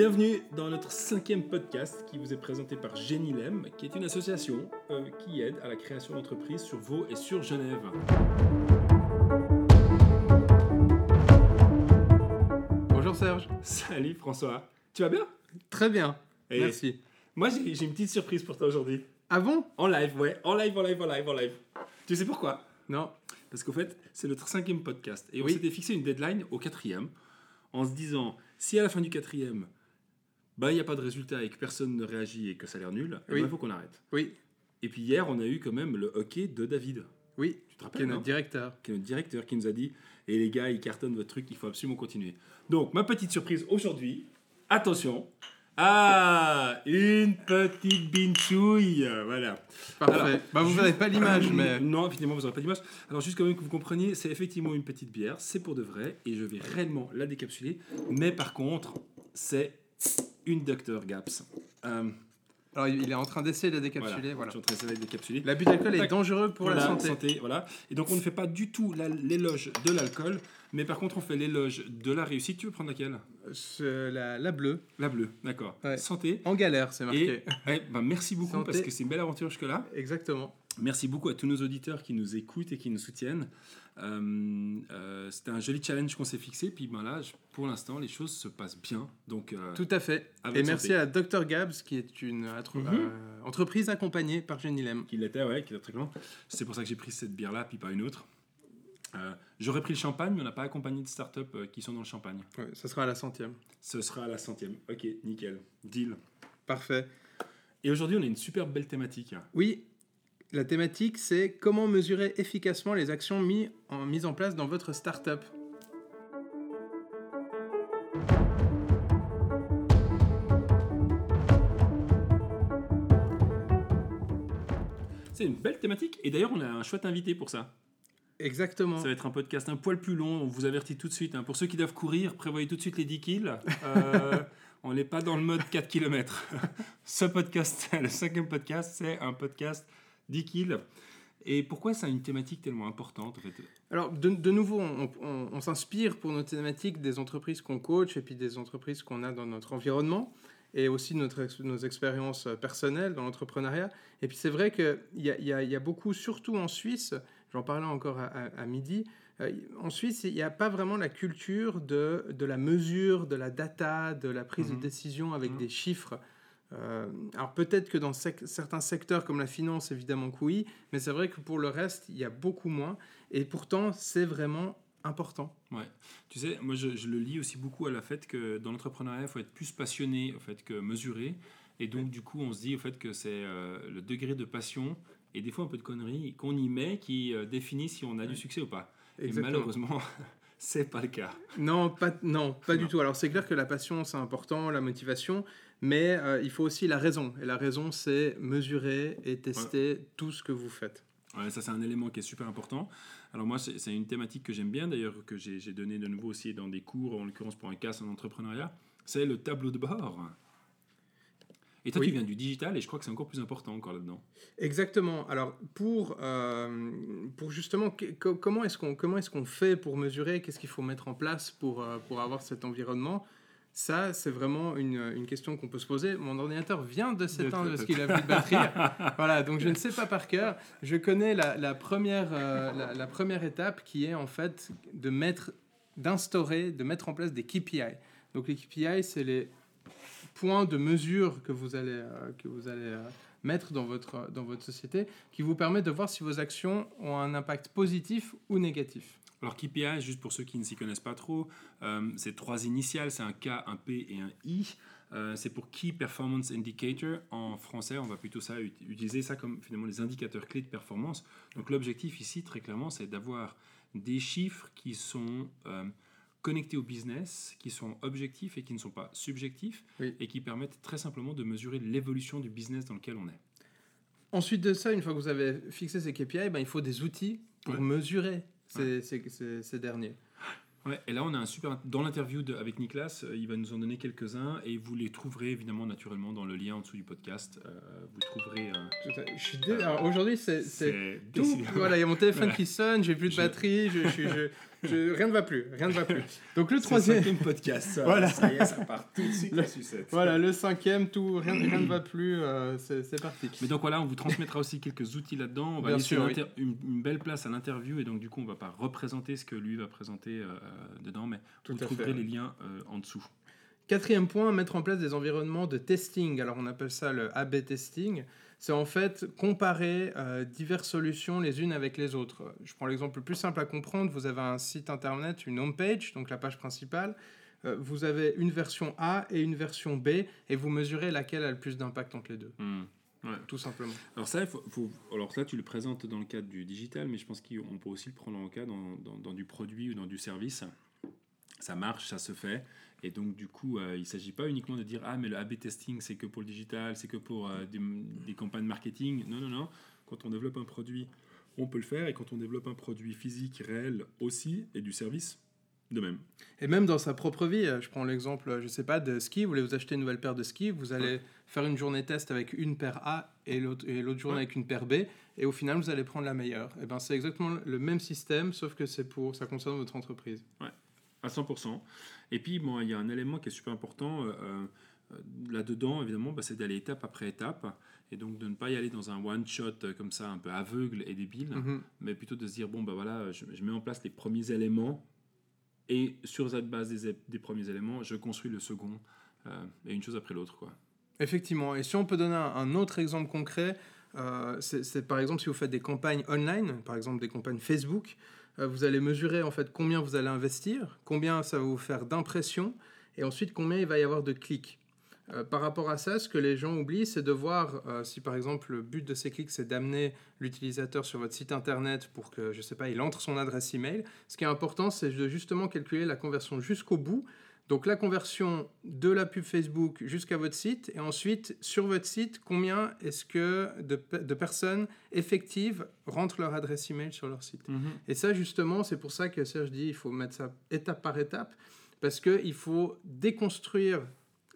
Bienvenue dans notre cinquième podcast qui vous est présenté par Genilem, qui est une association euh, qui aide à la création d'entreprises sur Vaud et sur Genève. Bonjour Serge. Salut François. Tu vas bien? Très bien. Et Merci. Moi j'ai une petite surprise pour toi aujourd'hui. Ah bon? En live, ouais. En live, en live, en live, en live. Tu sais pourquoi? Non. Parce qu'au fait, c'est notre cinquième podcast. Et on Oui. s'était fixé une deadline au quatrième, en se disant, si à la fin du quatrième, bah, il n'y a pas de résultat et que personne ne réagit et que ça a l'air nul, eh ben, il faut qu'on arrête. Oui. Et puis hier, on a eu quand même le hockey de David. Oui. Tu te Qui est rappelles, notre directeur. qui est notre directeur, qui nous a dit Et les gars, ils cartonnent votre truc, il faut absolument continuer. Donc, ma petite surprise aujourd'hui, attention Ah Une petite binchouille Voilà. Parfait. Alors, bah vous n'avez pas l'image, mais. Non, effectivement, vous n'aurez pas d'image. Alors, juste quand même que vous compreniez, c'est effectivement une petite bière, c'est pour de vrai, et je vais réellement la décapsuler. Mais par contre, c'est une Dr. Gaps. Euh, Alors il est en train d'essayer de la décapsuler. Voilà. Je suis en train d'essayer de la décapsuler. L'abus d'alcool est dangereux pour la santé. Voilà. Et donc on ne fait pas du tout l'éloge de l'alcool, mais par contre on fait l'éloge de la réussite. Tu veux prendre laquelle? La, la bleue. La bleue, d'accord. Ouais. Santé. En galère, c'est marqué. Et ouais, ben, merci beaucoup Santé. parce que c'est une belle aventure jusque-là. Exactement. Merci beaucoup à tous nos auditeurs qui nous écoutent et qui nous soutiennent. Euh, euh, C'était un joli challenge qu'on s'est fixé. Puis ben là, pour l'instant, les choses se passent bien. Donc, euh, Tout à fait. Et merci santé. à Dr Gabs, qui est une Mhm. entreprise accompagnée par Genilem. qu'il l'était, ouais, qu'il était très grand. C'est pour ça que j'ai pris cette bière-là, puis pas une autre. J'aurais pris le champagne, mais on n'a pas accompagné de start-up euh, qui sont dans le champagne. Ouais, ça sera à la centième. Ce sera à la centième. Ok, nickel. Deal. Parfait. Et aujourd'hui, on a une super belle thématique. Oui, la thématique, c'est comment mesurer efficacement les actions mis en, mises en place dans votre startup. C'est une belle thématique. Et d'ailleurs, on a un chouette invité pour ça. Exactement. Ça va être un podcast un poil plus long. On vous avertit tout de suite. hein. Pour ceux qui doivent courir, prévoyez tout de suite les 10 kills. Euh, on n'est pas dans le mode 4 km. Ce podcast, le cinquième podcast, c'est un podcast 10 kills. Et pourquoi c'est une thématique tellement importante en fait Alors, de, de nouveau, on, on- on s'inspire pour nos thématiques des entreprises qu'on coach et puis des entreprises qu'on a dans notre environnement et aussi notre, nos expériences personnelles dans l'entrepreneuriat. Et puis, c'est vrai qu'il y y, y a beaucoup, surtout en Suisse, j'en parlais encore à, à- à midi, euh, en Suisse, il n'y a pas vraiment la culture de, de la mesure, de la data, de la prise Mhm. de décision avec Mhm. des chiffres. Euh, alors peut-être que dans sec- certains secteurs comme la finance, évidemment que oui, mais c'est vrai que pour le reste, il y a beaucoup moins. Et pourtant, c'est vraiment important. Ouais. Tu sais, moi je, je le lis aussi beaucoup à la fait que dans l'entrepreneuriat, il faut être plus passionné au fait que mesuré. Et donc du coup, on se dit au fait que c'est euh, le degré de passion et des fois un peu de conneries qu'on y met qui euh, définit si on a du succès ou pas. Et malheureusement, c'est pas le cas. Non, pas, non, pas Non. du tout. Alors c'est clair que la passion, c'est important, la motivation, mais euh, il faut aussi la raison. Et la raison, c'est mesurer et tester tout ce que vous faites. Ouais, ça c'est un élément qui est super important. Alors moi, c'est une thématique que j'aime bien d'ailleurs, que j'ai donné de nouveau aussi dans des cours, en l'occurrence pour un cas en entrepreneuriat, c'est le tableau de bord. Et toi, Oui. tu viens du digital et je crois que c'est encore plus important encore là-dedans. Exactement. Alors, pour, euh, pour justement, comment est-ce qu'on est qu'on fait pour mesurer? Qu'est-ce qu'il faut mettre en place pour, euh, pour avoir cet environnement? Ça, c'est vraiment une, une question qu'on peut se poser. Mon ordinateur vient de s'éteindre parce qu'il a plus de batterie. voilà, donc je ne sais pas par cœur. Je connais la, la première, euh, la, la première étape qui est en fait de mettre, d'instaurer, de mettre en place des KPI. Donc les KPI, c'est les points de mesure que vous allez, euh, que vous allez euh, mettre dans votre, dans votre société qui vous permet de voir si vos actions ont un impact positif ou négatif. Alors KPI, juste pour ceux qui ne s'y connaissent pas trop, euh, c'est trois initiales, c'est un K, un P et un I. Euh, c'est pour Key Performance Indicator. En français, on va plutôt ça, ut- utiliser ça comme finalement les indicateurs clés de performance. Donc l'objectif ici, très clairement, c'est d'avoir des chiffres qui sont euh, connectés au business, qui sont objectifs et qui ne sont pas subjectifs, Oui. et qui permettent très simplement de mesurer l'évolution du business dans lequel on est. Ensuite de ça, une fois que vous avez fixé ces KPI, ben, il faut des outils pour Ouais. mesurer ces, ces- ces- ces derniers. Ouais, et là, on a un super. Dans l'interview avec Nicolas, euh, il va nous en donner quelques-uns et vous les trouverez évidemment naturellement dans le lien en dessous du podcast. Euh, vous trouverez. euh, je suis dé- alors, Aujourd'hui, c'est- c'est c'est tout. décidément- Voilà, il y a mon téléphone Voilà. qui sonne, j'ai plus de Je- batterie, je, je, je- rien ne va plus, rien ne va plus. Donc le C'est troisième, cinquième podcast. ça. Voilà. Ça y est, ça part tout de suite Le- sucette. voilà, le cinquième, tout, rien, rien ne va plus, euh, c'est parti. Mais donc voilà, on vous transmettra aussi quelques outils là-dedans. On va Bien laisser sûr, une, une belle place à l'interview et donc du coup on va pas représenter ce que lui va présenter euh, dedans, mais Tout vous fait, trouverez les liens euh, en dessous. Quatrième point, mettre en place des environnements de testing. Alors on appelle ça le A/B testing. C'est en fait comparer euh, diverses solutions les unes avec les autres. Je prends l'exemple le plus simple à comprendre. Vous avez un site internet, une home page, donc la page principale. Euh, vous avez une version A et une version B et vous mesurez laquelle a le plus d'impact entre les deux, Hmm. Ouais. tout simplement. Alors ça, faut, faut- alors ça, tu le présentes dans le cadre du digital, mais je pense qu'on peut aussi le prendre en cas dans, dans- dans du produit ou dans du service. Ça marche, ça se fait. Et donc, du coup, euh, il ne s'agit pas uniquement de dire Ah, mais le A-B testing, c'est que pour le digital, c'est que pour euh, des, des campagnes marketing. Non, non, non. Quand on développe un produit, on peut le faire. Et quand on développe un produit physique, réel aussi, et du service, de même. Et même dans sa propre vie, euh, je prends l'exemple, je sais pas, de ski, vous voulez vous acheter une nouvelle paire de skis, vous allez faire une journée test avec une paire A et l'autre journée Ouais. avec une paire B, et au final, vous allez prendre la meilleure. Et ben, c'est exactement le même système, sauf que c'est pour, ça concerne votre entreprise. à 100%. Et puis, bon, il y a un élément qui est super important euh, euh, là-dedans, évidemment, bah, c'est d'aller étape après étape, et donc de ne pas y aller dans un one-shot euh, comme ça, un peu aveugle et débile, Mhm. mais plutôt de se dire, bon, bah voilà, je, je mets en place les premiers éléments, et sur cette base des, premiers éléments, je construis le second, euh, et une chose après l'autre, quoi. Effectivement. Et si on peut donner un, un autre exemple concret, euh, c'est par exemple si vous faites des campagnes online, par exemple des campagnes Facebook, vous allez mesurer en fait combien vous allez investir, combien ça va vous faire d'impressions, et ensuite combien il va y avoir de clics. Euh, par rapport à ça, ce que les gens oublient, c'est de voir euh, si par exemple le but de ces clics, c'est d'amener l'utilisateur sur votre site internet pour que, je sais pas, il entre son adresse email. Ce qui est important, c'est de justement calculer la conversion jusqu'au bout. Donc la conversion de la pub Facebook jusqu'à votre site, et ensuite sur votre site, combien est-ce que de, pe- de personnes effectives rentrent leur adresse email sur leur site? Et ça, justement, c'est pour ça que Serge dit il faut mettre ça étape par étape, parce qu'il faut déconstruire.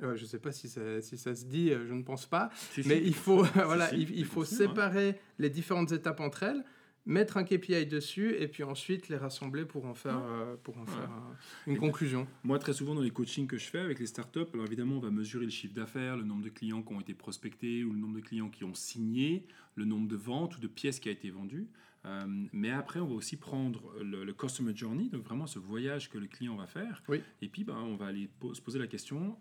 euh, je ne sais pas si ça, si ça se dit, euh, je ne pense pas, mais il faut, voilà, il, il faut séparer les différentes étapes entre elles, mettre un KPI dessus, et puis ensuite les rassembler pour en faire, euh, pour en Ouais. faire euh, une Et- conclusion. Moi, très souvent, dans les coachings que je fais avec les startups, alors évidemment, on va mesurer le chiffre d'affaires, le nombre de clients qui ont été prospectés ou le nombre de clients qui ont signé, le nombre de ventes ou de pièces qui a été vendues. Euh, mais après, on va aussi prendre le, le customer journey, donc vraiment ce voyage que le client va faire. Oui. Et puis, ben, on va aller po- se poser la question,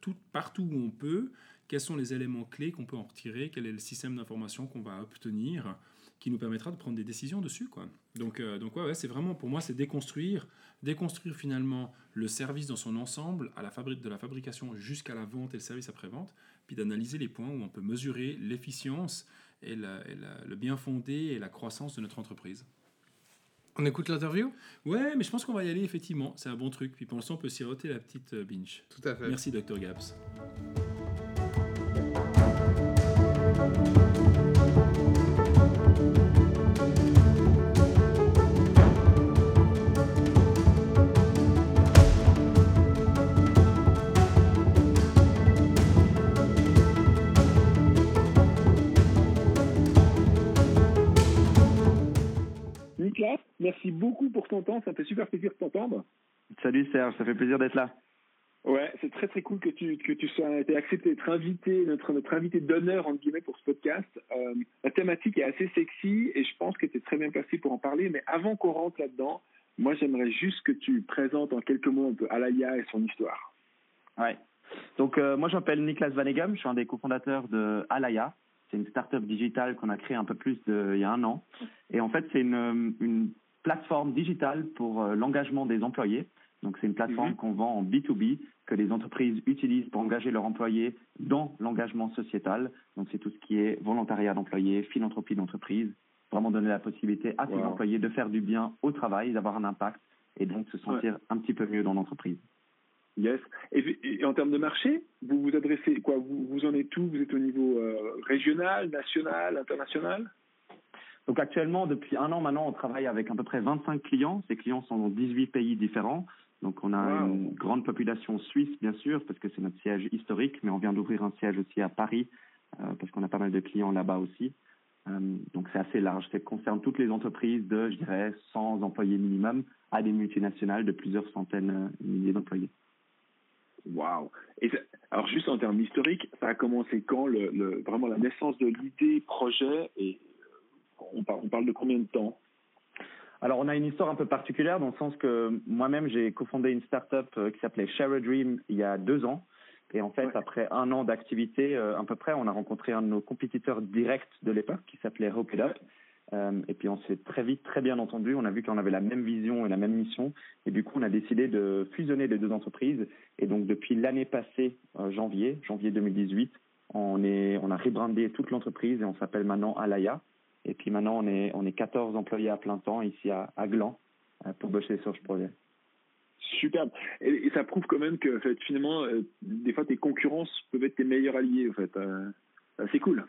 tout, partout où on peut, quels sont les éléments clés qu'on peut en retirer, quel est le système d'information qu'on va obtenir qui nous permettra de prendre des décisions dessus. Quoi. Donc, euh, donc ouais, ouais, c'est vraiment, pour moi, c'est déconstruire, déconstruire finalement le service dans son ensemble, à la fabri- de la fabrication jusqu'à la vente et le service après-vente, puis d'analyser les points où on peut mesurer l'efficience et, la- et la- le bien fondé et la croissance de notre entreprise. On écoute l'interview? Ouais, mais je pense qu'on va y aller effectivement, c'est un bon truc. Puis pour l'instant, on peut siroter la petite euh, binge. Tout à fait. Merci, Dr. Gaps. Merci beaucoup pour ton temps, ça me fait super plaisir de t'entendre. Salut Serge, ça fait plaisir d'être là. Ouais, c'est très très cool que tu que tu sois été accepté d'être invité, notre notre invité d'honneur entre guillemets pour ce podcast. Euh, la thématique est assez sexy et je pense que tu es très bien placé pour en parler. Mais avant qu'on rentre là-dedans, moi j'aimerais juste que tu présentes en quelques mots un peu Alaya et son histoire. Ouais. Donc euh, moi je m'appelle Niklas Vanegam, je suis un des cofondateurs de Alaya. C'est une start-up digitale qu'on a créée un peu plus de, il y a un an. Et en fait c'est une, une plateforme digitale pour euh, l'engagement des employés. Donc c'est une plateforme Mhm. qu'on vend en B2B que les entreprises utilisent pour engager leurs employés dans l'engagement sociétal. Donc c'est tout ce qui est volontariat d'employés, philanthropie d'entreprise, vraiment donner la possibilité à ces Wow. employés de faire du bien au travail, d'avoir un impact et donc se sentir un petit peu mieux dans l'entreprise. Yes. Et, et en termes de marché, vous vous adressez quoi? Vous, vous en êtes où? Vous êtes au niveau euh, régional, national, international? Donc actuellement, depuis un an maintenant, on travaille avec à peu près 25 clients. Ces clients sont dans 18 pays différents. Donc on a Wow. une grande population suisse, bien sûr, parce que c'est notre siège historique, mais on vient d'ouvrir un siège aussi à Paris, euh, parce qu'on a pas mal de clients là-bas aussi. donc c'est assez large. Ça concerne toutes les entreprises de, je dirais, 100 employés minimum à des multinationales de plusieurs centaines de milliers d'employés. Et alors juste en termes historiques, ça a commencé quand le, vraiment la naissance de l'idée, projet et on parle, on parle de combien de temps? Alors, on a une histoire un peu particulière dans le sens que moi-même, j'ai cofondé une start-up euh, qui s'appelait Share a Dream il y a deux ans. Et en fait, après un an d'activité, euh, à peu près, on a rencontré un de nos compétiteurs directs de l'époque qui s'appelait Hope It Up. Euh, et puis on s'est très vite, très bien entendu. On a vu qu'on avait la même vision et la même mission. Et du coup, on a décidé de fusionner les deux entreprises. Et donc, depuis l'année passée, euh, janvier, janvier 2018, on, est, on a rebrandé toute l'entreprise et on s'appelle maintenant Alaya. Et puis maintenant, on est, on est 14 employés à plein temps ici à, à Gland euh, pour bosser sur ce projet. Superbe. Et, ça prouve quand même que fait, finalement, des fois, tes concurrences peuvent être tes meilleurs alliés. En fait. c'est cool.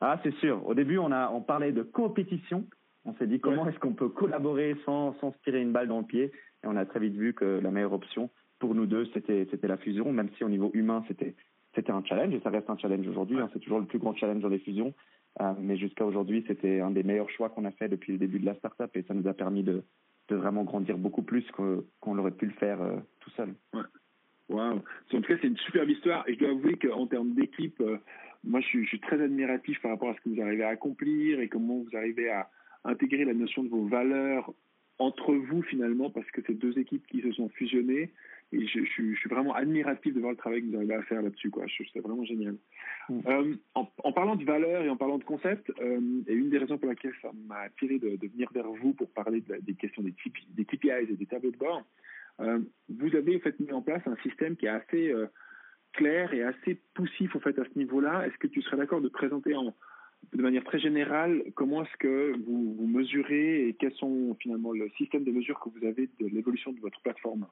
Ah, c'est sûr. Au début, on, a, on parlait de compétition. On s'est dit comment est-ce qu'on peut collaborer sans, sans se tirer une balle dans le pied? Et on a très vite vu que la meilleure option pour nous deux, c'était, c'était la fusion, même si au niveau humain, c'était, c'était un challenge. Et ça reste un challenge aujourd'hui. Hein. c'est toujours le plus grand challenge dans les fusions. Euh, mais jusqu'à aujourd'hui, c'était un des meilleurs choix qu'on a fait depuis le début de la startup. Et ça nous a permis de, vraiment grandir beaucoup plus qu'on aurait pu le faire euh, tout seul. Ouais. Wow. En tout cas, c'est une superbe histoire. Et je dois avouer qu'en termes d'équipe, euh, moi, je suis, je suis, très admiratif par rapport à ce que vous arrivez à accomplir et comment vous arrivez à intégrer la notion de vos valeurs entre vous finalement, parce que c'est deux équipes qui se sont fusionnées. Et je, je, je, suis vraiment admiratif de voir le travail que vous arrivez à faire là-dessus. Quoi. Je trouve ça vraiment génial. Mm. Euh, en, en, parlant de valeurs et en parlant de concepts, euh, et une des raisons pour laquelle ça m'a attiré de, de, venir vers vous pour parler de des questions des, des KPIs et des tableaux de bord, euh, vous avez en fait mis en place un système qui est assez clair et assez poussif au fait à ce niveau-là. Est-ce que tu serais d'accord de présenter en, de manière très générale comment est-ce que vous, vous, mesurez et quels sont finalement le système de mesure que vous avez de l'évolution de votre plateforme?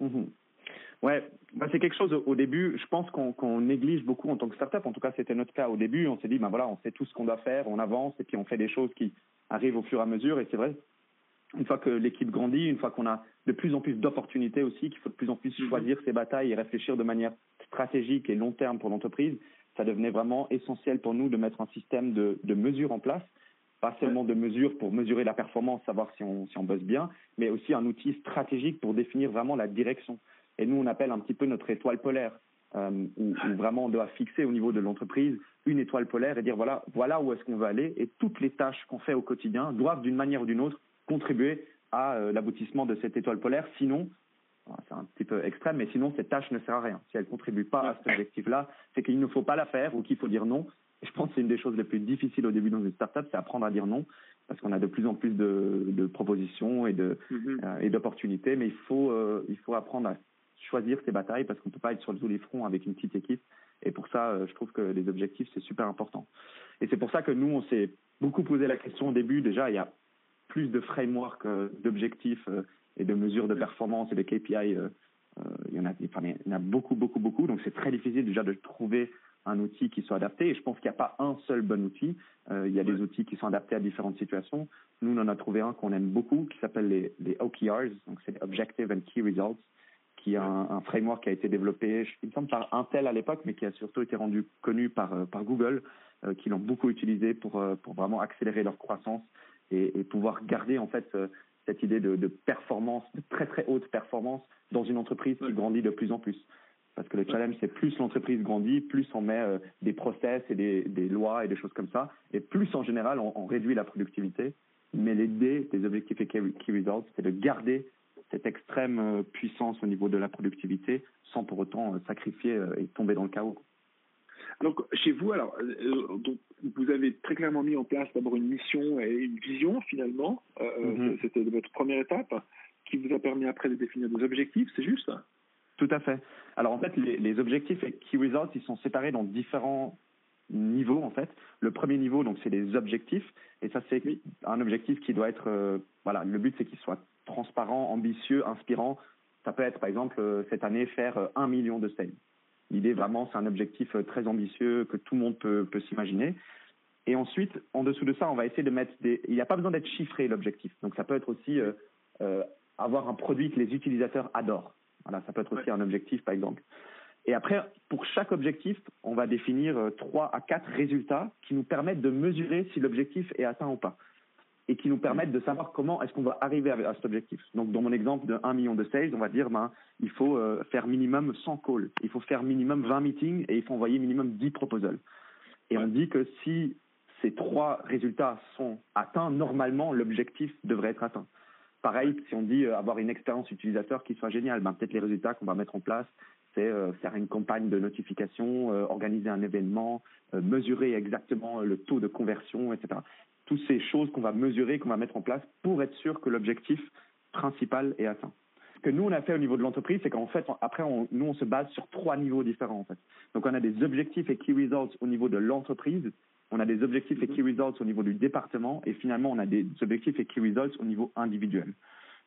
Mmh. Ouais, bah c'est quelque chose au début, je pense qu'on néglige beaucoup en tant que startup. En tout cas, c'était notre cas au début. On s'est dit, ben voilà, on sait tout ce qu'on doit faire, on avance et puis on fait des choses qui arrivent au fur et à mesure. Et c'est vrai, une fois que l'équipe grandit, une fois qu'on a de plus en plus d'opportunités aussi, qu'il faut de plus en plus mhm. choisir ses batailles et réfléchir de manière stratégique et long terme pour l'entreprise, ça devenait vraiment essentiel pour nous de mettre un système de, de mesures en place, pas seulement de mesures pour mesurer la performance, savoir si on, si on bosse bien, mais aussi un outil stratégique pour définir vraiment la direction. Et nous, on appelle un petit peu notre étoile polaire, euh, où, où, vraiment on doit fixer au niveau de l'entreprise une étoile polaire et dire voilà, voilà où est-ce qu'on veut aller, et toutes les tâches qu'on fait au quotidien doivent d'une manière ou d'une autre contribuer à euh, l'aboutissement de cette étoile polaire. Sinon, c'est un petit peu extrême, mais sinon cette tâche ne sert à rien. Si elle ne contribue pas à cet objectif-là, c'est qu'il ne faut pas la faire ou qu'il faut dire non. Et je pense que c'est une des choses les plus difficiles au début dans une startup, c'est apprendre à dire non, parce qu'on a de plus en plus de, de propositions et de mm-hmm. euh, et d'opportunités, mais il faut euh, il faut apprendre à choisir ses batailles parce qu'on ne peut pas être sur tous les fronts avec une petite équipe. Et pour ça, je trouve que les objectifs c'est super important. Et c'est pour ça que nous on s'est beaucoup posé la question au début. Déjà, il y a plus de frameworks euh, d'objectifs euh, et de mesures de performance et de KPI. Euh, il y en a, il y en a beaucoup, beaucoup, beaucoup. Donc c'est très difficile déjà de trouver un outil qui soit adapté. Et je pense qu'il n'y a pas un seul bon outil. il y a des outils qui sont adaptés à différentes situations. Nous, on en a trouvé un qu'on aime beaucoup, qui s'appelle les, les OKRs, donc c'est Objective and Key Results, qui est un, un, framework qui a été développé, il me semble, par Intel à l'époque, mais qui a surtout été rendu connu par, par Google, qui l'ont beaucoup utilisé pour, pour vraiment accélérer leur croissance et, et, pouvoir garder en fait euh, cette idée de, de, performance, de très très haute performance dans une entreprise qui grandit de plus en plus. Parce que le challenge, c'est plus l'entreprise grandit, plus on met euh, des process et des, des, lois et des choses comme ça, et plus en général on, on réduit la productivité. Mais l'idée des objectifs et key results, c'est de garder cette extrême euh, puissance au niveau de la productivité sans pour autant sacrifier et tomber dans le chaos. Donc, chez vous, alors, euh, donc, vous avez très clairement mis en place d'abord une mission et une vision, finalement. Euh, mm-hmm. C'était votre première étape qui vous a permis après de définir des objectifs, c'est juste Tout à fait. Alors, en fait, les, les, objectifs et key results, ils sont séparés dans différents niveaux, en fait. Le premier niveau, donc, c'est les objectifs. Et ça, c'est un objectif qui doit être, euh, voilà, le but, c'est qu'il soit transparent, ambitieux, inspirant. Ça peut être, par exemple, euh, cette année, faire un million de sales. L'idée vraiment, c'est un objectif euh, très ambitieux que tout le monde peut, peut s'imaginer. Et ensuite, en dessous de ça, on va essayer de mettre des. Il n'y a pas besoin d'être chiffré l'objectif. Donc ça peut être aussi euh, euh, avoir un produit que les utilisateurs adorent. Voilà, ça peut être aussi un objectif, par exemple. Et après, pour chaque objectif, on va définir euh, trois à quatre résultats qui nous permettent de mesurer si l'objectif est atteint ou pas. Et qui nous permettent de savoir comment est-ce qu'on va arriver à, cet objectif. Donc, dans mon exemple de 1 million de sales, on va dire, ben, il faut euh, faire minimum 100 calls, il faut faire minimum 20 meetings et il faut envoyer minimum 10 proposals. Et on dit que si ces trois résultats sont atteints, normalement, l'objectif devrait être atteint. Pareil, si on dit euh, avoir une expérience utilisateur qui soit géniale, ben, peut-être les résultats qu'on va mettre en place, c'est euh, faire une campagne de notification, euh, organiser un événement, mesurer exactement le taux de conversion, etc. Toutes ces choses qu'on va mesurer, qu'on va mettre en place pour être sûr que l'objectif principal est atteint. Ce que nous, on a fait au niveau de l'entreprise, c'est qu'en fait, après, nous, on se base sur trois niveaux différents. En fait. Donc, on a des objectifs et key results au niveau de l'entreprise, on a des objectifs et key results au niveau du département et finalement on a des objectifs et key results au niveau individuel.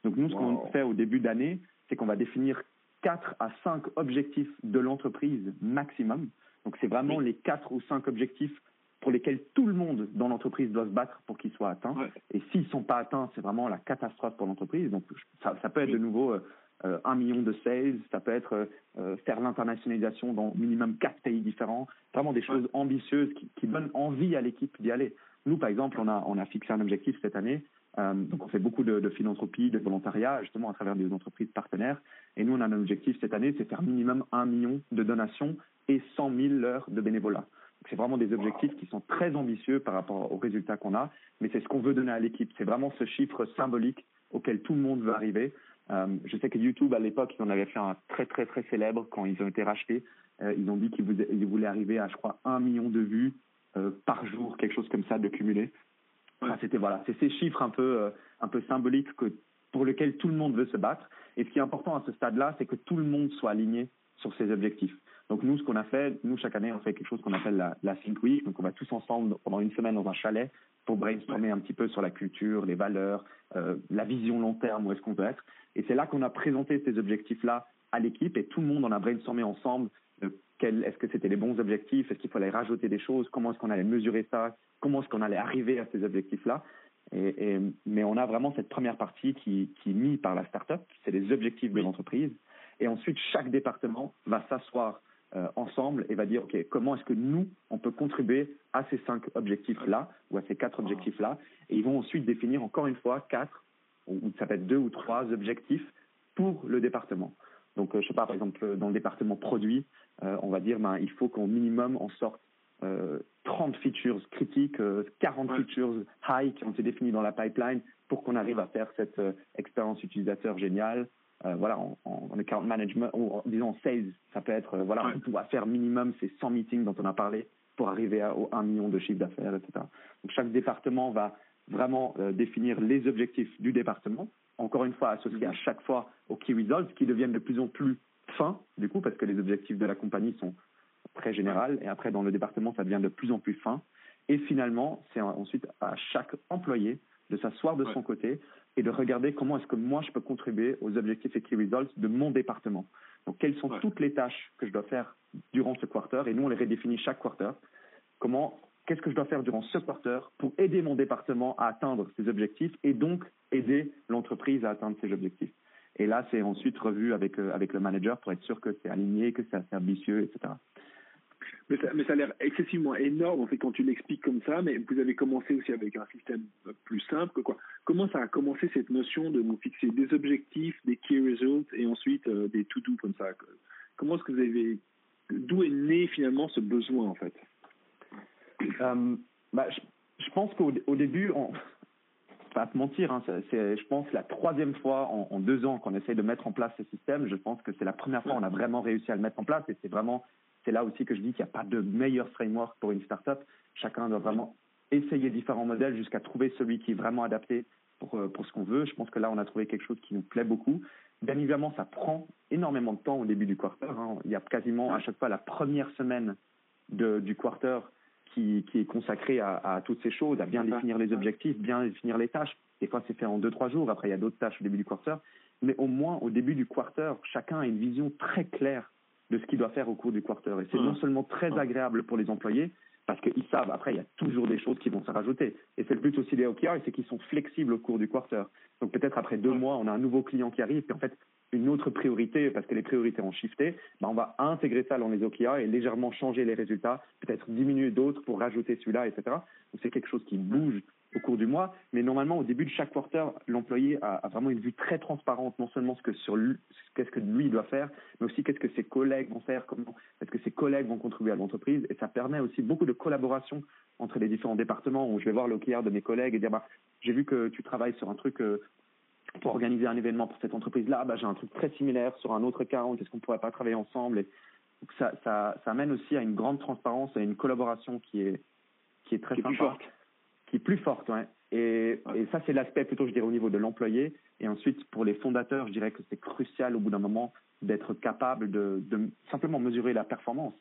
Donc nous, ce qu'on fait au début d'année, c'est qu'on va définir 4 à 5 objectifs de l'entreprise maximum. Donc c'est vraiment les 4 ou 5 objectifs pour lesquels tout le monde dans l'entreprise doit se battre pour qu'ils soient atteints. Et s'ils ne sont pas atteints, c'est vraiment la catastrophe pour l'entreprise. Donc ça, ça, peut être de nouveau euh, euh, un million de sales, ça peut être euh, faire l'internationalisation dans minimum quatre pays différents, vraiment des choses ambitieuses qui, qui donnent envie à l'équipe d'y aller. Nous, par exemple, on a, on a fixé un objectif cette année, euh, donc on fait beaucoup de, de, philanthropie, de volontariat, justement à travers des entreprises partenaires. Et nous, on a un objectif cette année, c'est faire minimum un million de donations et 100 000 heures de bénévolat. C'est vraiment des objectifs qui sont très ambitieux par rapport aux résultats qu'on a, mais c'est ce qu'on veut donner à l'équipe. C'est vraiment ce chiffre symbolique auquel tout le monde veut arriver. Euh, je sais que YouTube, à l'époque, ils en avaient fait un très, très, très célèbre quand ils ont été rachetés. Euh, ils ont dit qu'ils voulaient arriver à, je crois, un million de vues euh, par jour, quelque chose comme ça, de cumulé. c'était voilà, c'est ces chiffres un peu, un peu symboliques que, pour lesquels tout le monde veut se battre. Et ce qui est important à ce stade-là, c'est que tout le monde soit aligné sur ces objectifs. Donc nous, ce qu'on a fait, nous chaque année, on fait quelque chose qu'on appelle la, la Think Week. Donc on va tous ensemble pendant une semaine dans un chalet pour brainstormer un petit peu sur la culture, les valeurs, euh, la vision long terme, où est-ce qu'on veut être. Et c'est là qu'on a présenté ces objectifs-là à l'équipe et tout le monde en a brainstormé ensemble. est-ce que c'était les bons objectifs? Est-ce qu'il fallait rajouter des choses? Comment est-ce qu'on allait mesurer ça? Comment est-ce qu'on allait arriver à ces objectifs-là? Et, mais on a vraiment cette première partie qui, qui est mise par la startup, c'est les objectifs de l'entreprise. Et ensuite, chaque département va s'asseoir euh, ensemble et va dire, OK, comment est-ce que nous, on peut contribuer à ces cinq objectifs-là ou à ces quatre objectifs-là Et ils vont ensuite définir encore une fois quatre, ou ça peut être deux ou trois objectifs pour le département. Donc, euh, je sais pas, par exemple, dans le département produit, euh, on va dire, ben, il faut qu'au minimum, on sorte 30 features critiques, 40 features high qui ont été définies dans la pipeline pour qu'on arrive à faire cette expérience utilisateur géniale euh, voilà, en, en, account management, ou disons sales, ça peut être, euh, voilà, on doit faire minimum ces 100 meetings dont on a parlé pour arriver à, au 1 million de chiffre d'affaires, etc. Donc chaque département va vraiment euh, définir les objectifs du département, encore une fois associés à chaque fois aux key results, qui deviennent de plus en plus fins, du coup, parce que les objectifs de la compagnie sont très généraux, et après dans le département, ça devient de plus en plus fin. Et finalement, c'est ensuite à chaque employé de s'asseoir de son côté et de regarder comment est-ce que moi je peux contribuer aux objectifs et key results de mon département. Donc quelles sont toutes les tâches que je dois faire durant ce quarter et nous on les redéfinit chaque quarter. Comment qu'est-ce que je dois faire durant ce quarter pour aider mon département à atteindre ses objectifs et donc aider l'entreprise à atteindre ses objectifs. Et là, c'est ensuite revu avec, euh, avec le manager pour être sûr que c'est aligné, que c'est assez ambitieux, etc. Mais ça, mais ça a l'air excessivement énorme en fait quand tu l'expliques comme ça. Mais vous avez commencé aussi avec un système plus simple. Quoi? Comment ça a commencé cette notion de nous fixer des objectifs, des key results et ensuite euh, des to-do comme ça? Comment est-ce que vous avez d'où est né finalement ce besoin en fait? Euh, bah, je, je, pense qu'au au début, on, pas te mentir, hein, c'est, je pense, la troisième fois en, en deux ans qu'on essaie de mettre en place ce système. Je pense que c'est la première fois qu'on a vraiment réussi à le mettre en place et c'est vraiment c'est là aussi que je dis qu'il n'y a pas de meilleur framework pour une startup. Chacun doit vraiment essayer différents modèles jusqu'à trouver celui qui est vraiment adapté pour, euh, pour ce qu'on veut. Je pense que là, on a trouvé quelque chose qui nous plaît beaucoup. Bien évidemment, ça prend énormément de temps au début du quarter. Hein. Il y a quasiment à chaque fois la première semaine de, du quarter qui, qui est consacrée à, à, toutes ces choses, à bien définir les objectifs, bien définir les tâches. Des fois, c'est fait en deux, trois jours. Après, il y a d'autres tâches au début du quarter. Mais au moins, au début du quarter, chacun a une vision très claire de ce qu'il doit faire au cours du quarter. Et c'est non seulement très agréable pour les employés, parce qu'ils savent, après, il y a toujours des choses qui vont se rajouter. Et c'est le but aussi des OKR, c'est qu'ils sont flexibles au cours du quarter. Donc peut-être après deux mois, on a un nouveau client qui arrive, puis en fait, une autre priorité parce que les priorités ont shifté, ben on va intégrer ça dans les OKR et légèrement changer les résultats, peut-être diminuer d'autres pour rajouter celui-là, etc. Donc c'est quelque chose qui bouge au cours du mois, mais normalement au début de chaque quarter, l'employé a, vraiment une vue très transparente, non seulement ce que sur qu'est-ce que lui doit faire, mais aussi qu'est-ce que ses collègues vont faire, comment est-ce que ses collègues vont contribuer à l'entreprise, et ça permet aussi beaucoup de collaboration entre les différents départements où je vais voir l'OKR de mes collègues et dire bah j'ai vu que tu travailles sur un truc euh, pour organiser un événement pour cette entreprise-là, bah, j'ai un truc très similaire sur un autre account, est-ce qu'on pourrait pas travailler ensemble? Et ça, ça, ça amène aussi à une grande transparence et à une collaboration qui est, qui est très sympa. Plus forte. Qui est plus forte, ouais. Et, et ça, c'est l'aspect plutôt, je dirais, au niveau de l'employé. Et ensuite, pour les fondateurs, je dirais que c'est crucial au bout d'un moment d'être capable de, de, simplement mesurer la performance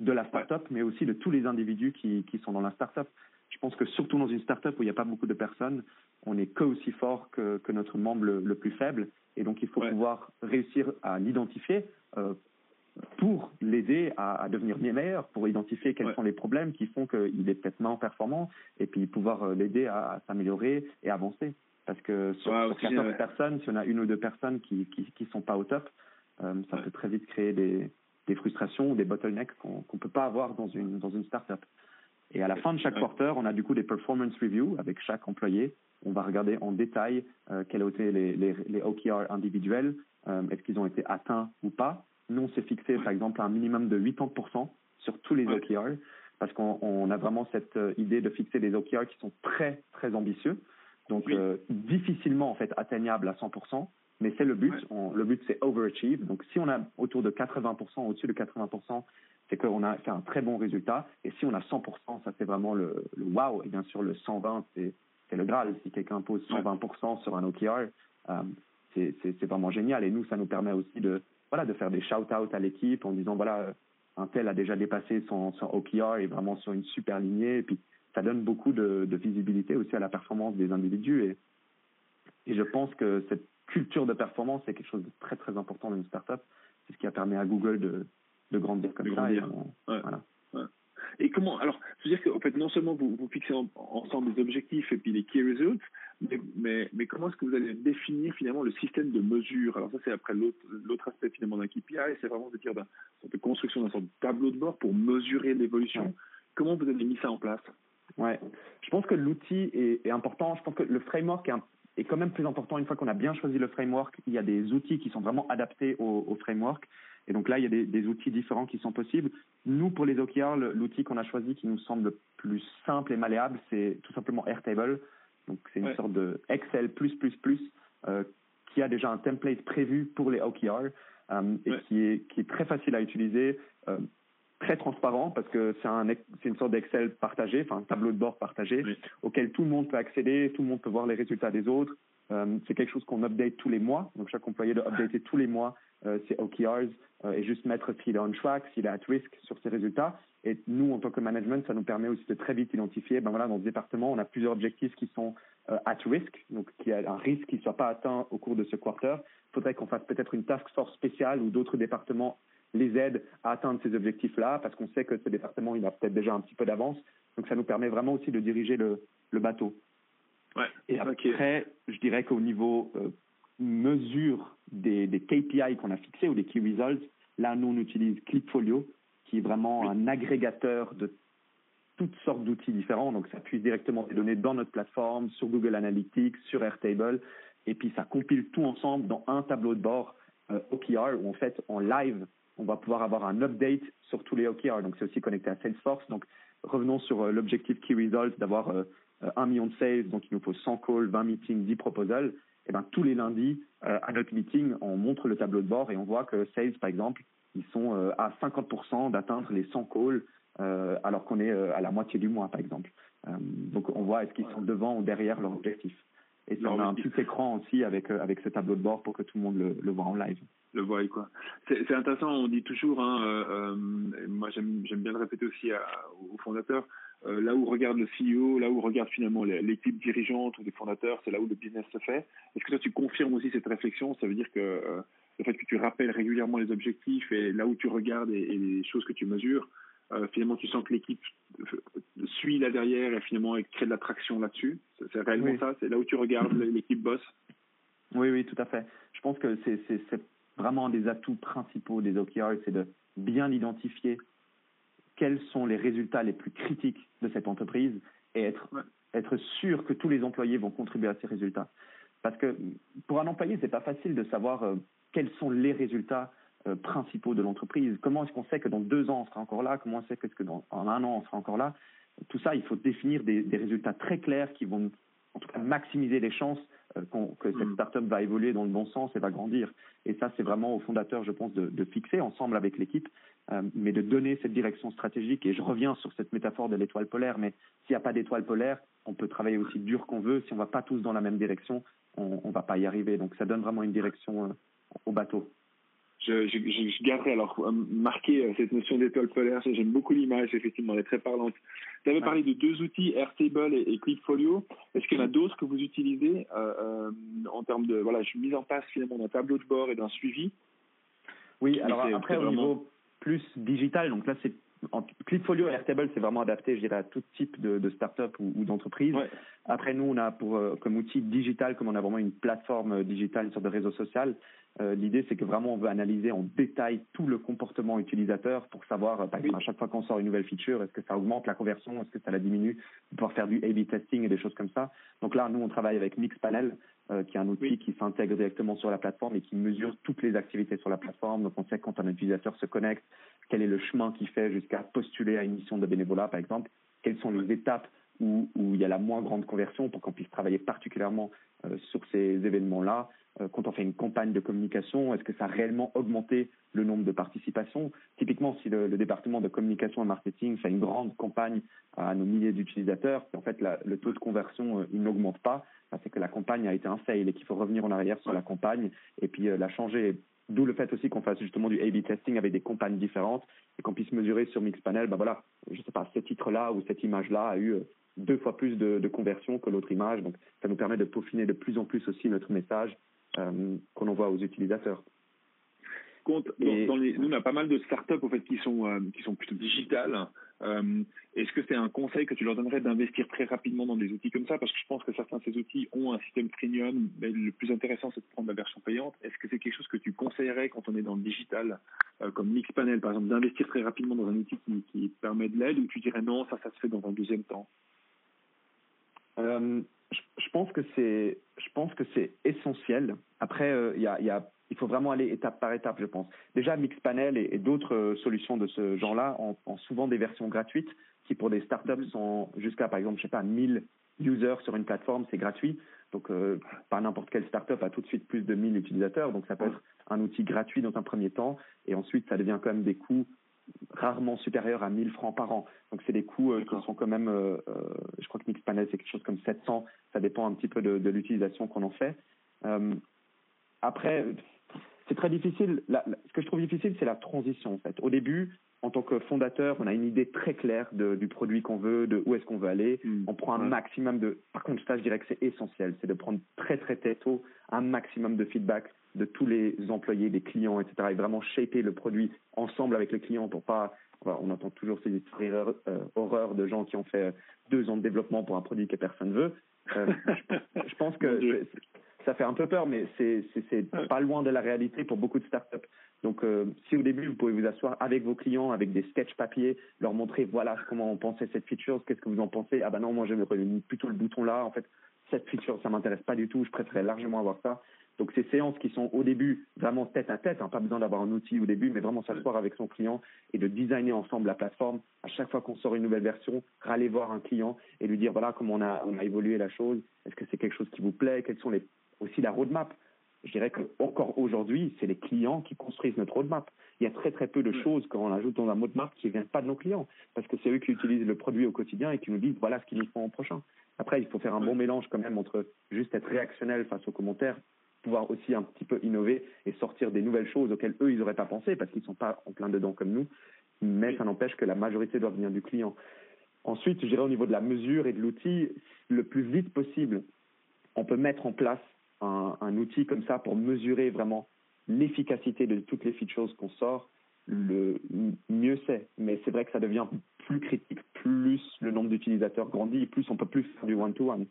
de la startup, mais aussi de tous les individus qui, qui sont dans la startup. Je pense que surtout dans une startup où il n'y a pas beaucoup de personnes, on n'est que aussi fort que, que notre membre le, plus faible. Et donc, il faut pouvoir réussir à l'identifier euh, pour l'aider à, à, devenir meilleur, pour identifier quels sont les problèmes qui font qu'il est peut-être moins performant, et puis pouvoir euh, l'aider à, s'améliorer et avancer. Parce que sur, wow, 14 personnes, si on a une ou deux personnes qui qui, qui sont pas au top, euh, ça peut très vite créer des, des frustrations ou des bottlenecks qu'on ne peut pas avoir dans une, dans une startup. Et à la fin de chaque quarter, on a du coup des performance reviews avec chaque employé. On va regarder en détail euh, quels ont été les, les, les OKR individuels, euh, est-ce qu'ils ont été atteints ou pas. Nous, on s'est fixé par exemple un minimum de 80% sur tous les OKR parce qu'on a vraiment cette euh, idée de fixer des OKR qui sont très très ambitieux, donc euh, difficilement en fait atteignables à 100%. Mais c'est le but. le but, c'est overachieve. Donc, si on a autour de 80%, au-dessus de 80%, c'est qu'on a fait un très bon résultat. Et si on a 100%, ça c'est vraiment le, le wow. Et bien sûr, le 120, c'est, le Graal. Si quelqu'un pose 120% sur un OKR, euh, c'est, vraiment génial. Et nous, ça nous permet aussi de, voilà, de faire des shout-outs à l'équipe en disant, voilà, un tel a déjà dépassé son, son OKR et vraiment sur une super lignée. Et puis, ça donne beaucoup de, de visibilité aussi à la performance des individus. Et, et je pense que cette culture de performance, c'est quelque chose de très très important dans une startup. C'est ce qui a permis à Google de, de grandir comme ça. Et, voilà. Et comment Alors, je veux dire qu'en fait, non seulement vous, vous fixez ensemble des objectifs et puis les key results, mais, mais, mais comment est-ce que vous allez définir finalement le système de mesure? Alors ça, c'est après l'autre aspect finalement d'un KPI, c'est vraiment de dire sorte de construction d'un sorte de tableau de bord pour mesurer l'évolution. Comment vous avez mis ça en place? Ouais, je pense que l'outil est, est, important. Je pense que le framework est un est quand même plus important une fois qu'on a bien choisi le framework. Il y a des outils qui sont vraiment adaptés au, au framework. Et donc là, il y a des, des, outils différents qui sont possibles. Nous, pour les OKR, l'outil qu'on a choisi qui nous semble le plus simple et malléable, c'est tout simplement Airtable. Donc c'est une sorte de Excel plus plus plus euh, qui a déjà un template prévu pour les OKR euh, et qui est qui est très facile à utiliser. Euh, très transparent parce que c'est un, c'est une sorte d'Excel partagé, enfin un tableau de bord partagé auquel tout le monde peut accéder, tout le monde peut voir les résultats des autres. C'est quelque chose qu'on update tous les mois, donc chaque employé doit updater tous les mois ses OKRs euh, et juste mettre s'il est on track, s'il est at risk sur ses résultats. Et nous, en tant que management, ça nous permet aussi de très vite identifier, ben voilà, dans ce département, on a plusieurs objectifs qui sont euh, at risk, donc qui a un risque qui ne soit pas atteint au cours de ce quarter. Il faudrait qu'on fasse peut-être une task force spéciale ou d'autres départements les aide à atteindre ces objectifs-là, parce qu'on sait que ce département, il a peut-être déjà un petit peu d'avance. Donc ça nous permet vraiment aussi de diriger le, le bateau. Ouais, et après, je dirais qu'au niveau euh, mesure des, des KPI qu'on a fixés ou des Key Results, là, nous, on utilise Clickfolio, qui est vraiment un agrégateur de toutes sortes d'outils différents. Donc, ça puise directement des données dans notre plateforme, sur Google Analytics, sur Airtable, et puis ça compile tout ensemble dans un tableau de bord euh, OKR où en fait, en live, on va pouvoir avoir un update sur tous les OKR. Donc, c'est aussi connecté à Salesforce. Donc, revenons sur euh, l'objectif Key Results d'avoir euh, un million de sales. Donc, il nous faut 100 calls, 20 meetings, 10 proposals. Eh ben, tous les lundis, euh, à notre meeting, on montre le tableau de bord et on voit que sales, par exemple, ils sont à 50% d'atteindre les 100 calls, alors qu'on est à la moitié du mois, par exemple. donc, on voit est-ce qu'ils sont devant ou derrière leur objectif. Et on a un petit écran aussi avec, avec ce tableau de bord pour que tout le monde le, le voit en live le voient quoi. C'est intéressant, on dit toujours, hein, euh, euh moi j'aime bien le répéter aussi à, aux fondateurs, euh, là où regarde le CEO, là où regarde finalement l'équipe dirigeante ou les fondateurs, c'est là où le business se fait. Est-ce que toi tu confirmes aussi cette réflexion? Ça veut dire que euh, le fait que tu rappelles régulièrement les objectifs et là où tu regardes et, et les choses que tu mesures, euh, finalement tu sens que l'équipe suit là derrière et finalement crée de l'attraction là-dessus? C'est réellement ça, c'est là où tu regardes l'équipe bosse. Oui, oui, tout à fait. Je pense que c'est vraiment un des atouts principaux des OKR, c'est de bien identifier quels sont les résultats les plus critiques de cette entreprise et être, être sûr que tous les employés vont contribuer à ces résultats. Parce que pour un employé, c'est pas facile de savoir euh, quels sont les résultats euh, principaux de l'entreprise. Comment est-ce qu'on sait que dans deux ans on sera encore là? Comment on sait que, dans un an on sera encore là? Tout ça, il faut définir des, des, résultats très clairs qui vont en tout cas maximiser les chances euh, que cette mm. startup va évoluer dans le bon sens et va grandir. Et ça, c'est vraiment au fondateur, je pense, de, de fixer ensemble avec l'équipe, mais de donner cette direction stratégique. Et je reviens sur cette métaphore de l'étoile polaire, mais s'il n'y a pas d'étoile polaire, on peut travailler aussi dur qu'on veut. Si on ne va pas tous dans la même direction, on ne va pas y arriver. Donc ça donne vraiment une direction au bateau je, je, je, garderai alors euh, marquer euh, cette notion d'étoile polaire. J'aime beaucoup l'image, effectivement, elle est très parlante. Tu avais parlé de deux outils, Airtable et, et Clipfolio. Est-ce qu'il y en a d'autres que vous utilisez euh, euh, en termes de voilà, mise en place finalement d'un tableau de bord et d'un suivi? Oui, alors après au niveau plus digital, donc là c'est Clipfolio et Airtable, c'est vraiment adapté, je dirais, à tout type de, de start-up ou, ou d'entreprise. Après, nous, on a pour, comme outil digital, comme on a vraiment une plateforme digitale, une sorte de réseau social, euh, l'idée, c'est que vraiment, on veut analyser en détail tout le comportement utilisateur pour savoir, par exemple, à chaque fois qu'on sort une nouvelle feature, est-ce que ça augmente la conversion, est-ce que ça la diminue, pouvoir faire du A/B testing et des choses comme ça. Donc là, nous, on travaille avec Mixpanel, euh, qui est un outil qui s'intègre directement sur la plateforme et qui mesure toutes les activités sur la plateforme. Donc on sait quand un utilisateur se connecte, quel est le chemin qu'il fait jusqu'à postuler à une mission de bénévolat, par exemple, quelles sont les étapes où, où il y a la moins grande conversion pour qu'on puisse travailler particulièrement euh, sur ces événements-là. Euh, quand on fait une campagne de communication, est-ce que ça a réellement augmenté le nombre de participations? Typiquement, si le, département de communication et marketing fait une grande campagne à nos milliers d'utilisateurs, en fait le taux de conversion euh, il n'augmente pas, c'est que la campagne a été un fail et qu'il faut revenir en arrière sur la campagne et puis euh, la changer. D'où le fait aussi qu'on fasse justement du A/B testing avec des campagnes différentes et qu'on puisse mesurer sur Mixpanel, ben voilà, je sais pas, ce titre-là ou cette image-là a eu deux fois plus de, de conversion que l'autre image. Donc, ça nous permet de peaufiner de plus en plus aussi notre message qu'on envoie aux utilisateurs. Dans, dans les, nous, on a pas mal de startups au fait, qui, sont, euh, qui sont plutôt digitales. Euh, Est-ce que c'est un conseil que tu leur donnerais d'investir très rapidement dans des outils comme ça? Parce que je pense que certains de ces outils ont un système premium, mais le plus intéressant, c'est de prendre la version payante. Est-ce que c'est quelque chose que tu conseillerais quand on est dans le digital, euh, comme Mixpanel, par exemple, d'investir très rapidement dans un outil qui, qui permet de l'aide, ou tu dirais non, ça, ça se fait dans un deuxième temps? Euh, je, pense que c'est, je pense que c'est essentiel. Après, euh, il y, a, y a, il faut vraiment aller étape par étape, je pense. Déjà, Mixpanel et, et d'autres euh, solutions de ce genre-là ont, ont, souvent des versions gratuites qui, pour des startups, sont jusqu'à, par exemple, je sais pas, 1000 users sur une plateforme, c'est gratuit. Donc, euh, pas n'importe quelle startup a tout de suite plus de 1000 utilisateurs. Donc, ça peut être un outil gratuit dans un premier temps. Et ensuite, ça devient quand même des coûts rarement supérieur à 1000 francs par an. Donc c'est des coûts euh, qui sont quand même, euh, euh, je crois que Mixpanel c'est quelque chose comme 700, ça dépend un petit peu de, de l'utilisation qu'on en fait. Euh, après, c'est très difficile, la, ce que je trouve difficile c'est la transition en fait. Au début, en tant que fondateur, on a une idée très claire de, du produit qu'on veut, de où est-ce qu'on veut aller. Mm. On prend un maximum de... Par contre, ça, je dirais que c'est essentiel, c'est de prendre très très tôt un maximum de feedback de tous les employés, des clients, etc. Et vraiment shaper le produit ensemble avec le client pour pas. on entend toujours ces histoires euh, horreurs de gens qui ont fait deux ans de développement pour un produit que personne veut. Euh, je, pense que ça fait un peu peur, mais c'est pas loin de la réalité pour beaucoup de startups. Donc, euh, si au début, vous pouvez vous asseoir avec vos clients, avec des sketchs papier, leur montrer, voilà comment on pensait cette feature, qu'est-ce que vous en pensez Ah ben non, moi j'aimerais plutôt le bouton là. En fait, cette feature, ça m'intéresse pas du tout. Je préférerais largement avoir ça. Donc ces séances qui sont au début vraiment tête à tête, hein, pas besoin d'avoir un outil au début, mais vraiment s'asseoir avec son client et de designer ensemble la plateforme. À chaque fois qu'on sort une nouvelle version, râler voir un client et lui dire voilà comment on a, on a évolué la chose. Est-ce que c'est quelque chose qui vous plaît? Quelles sont les aussi la roadmap? Je dirais que encore aujourd'hui, c'est les clients qui construisent notre roadmap. Il y a très très peu de choses quand on ajoute dans la roadmap qui ne viennent pas de nos clients, parce que c'est eux qui utilisent le produit au quotidien et qui nous disent voilà ce qu'ils nous font en prochain. Après, il faut faire un bon mélange quand même entre juste être réactionnel face aux commentaires pouvoir aussi un petit peu innover et sortir des nouvelles choses auxquelles eux, ils n'auraient pas pensé parce qu'ils ne sont pas en plein dedans comme nous. Mais ça n'empêche que la majorité doit venir du client. Ensuite, je dirais au niveau de la mesure et de l'outil, le plus vite possible, on peut mettre en place un, outil comme ça pour mesurer vraiment l'efficacité de toutes les features qu'on sort, le mieux c'est. Mais c'est vrai que ça devient plus critique, plus le nombre d'utilisateurs grandit, plus on peut plus faire du one-to-one. -one.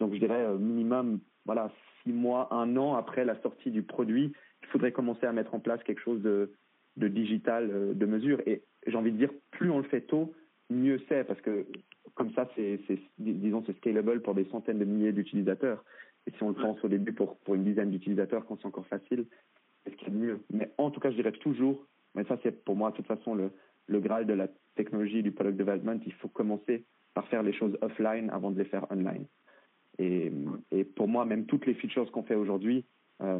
Donc je dirais euh, minimum, voilà, six mois, un an après la sortie du produit, il faudrait commencer à mettre en place quelque chose de, de digital euh, de mesure. Et j'ai envie de dire, plus on le fait tôt, mieux c'est, parce que comme ça, c'est, disons, c'est scalable pour des centaines de milliers d'utilisateurs. Et si on le pense au début pour, pour une dizaine d'utilisateurs, quand c'est encore facile, c'est ce qu'il y a de mieux. Mais en tout cas, je dirais toujours, mais ça c'est pour moi de toute façon le, le graal de la technologie, du product development, il faut commencer par faire les choses offline avant de les faire online. Et, et pour moi, même toutes les features qu'on fait aujourd'hui, euh,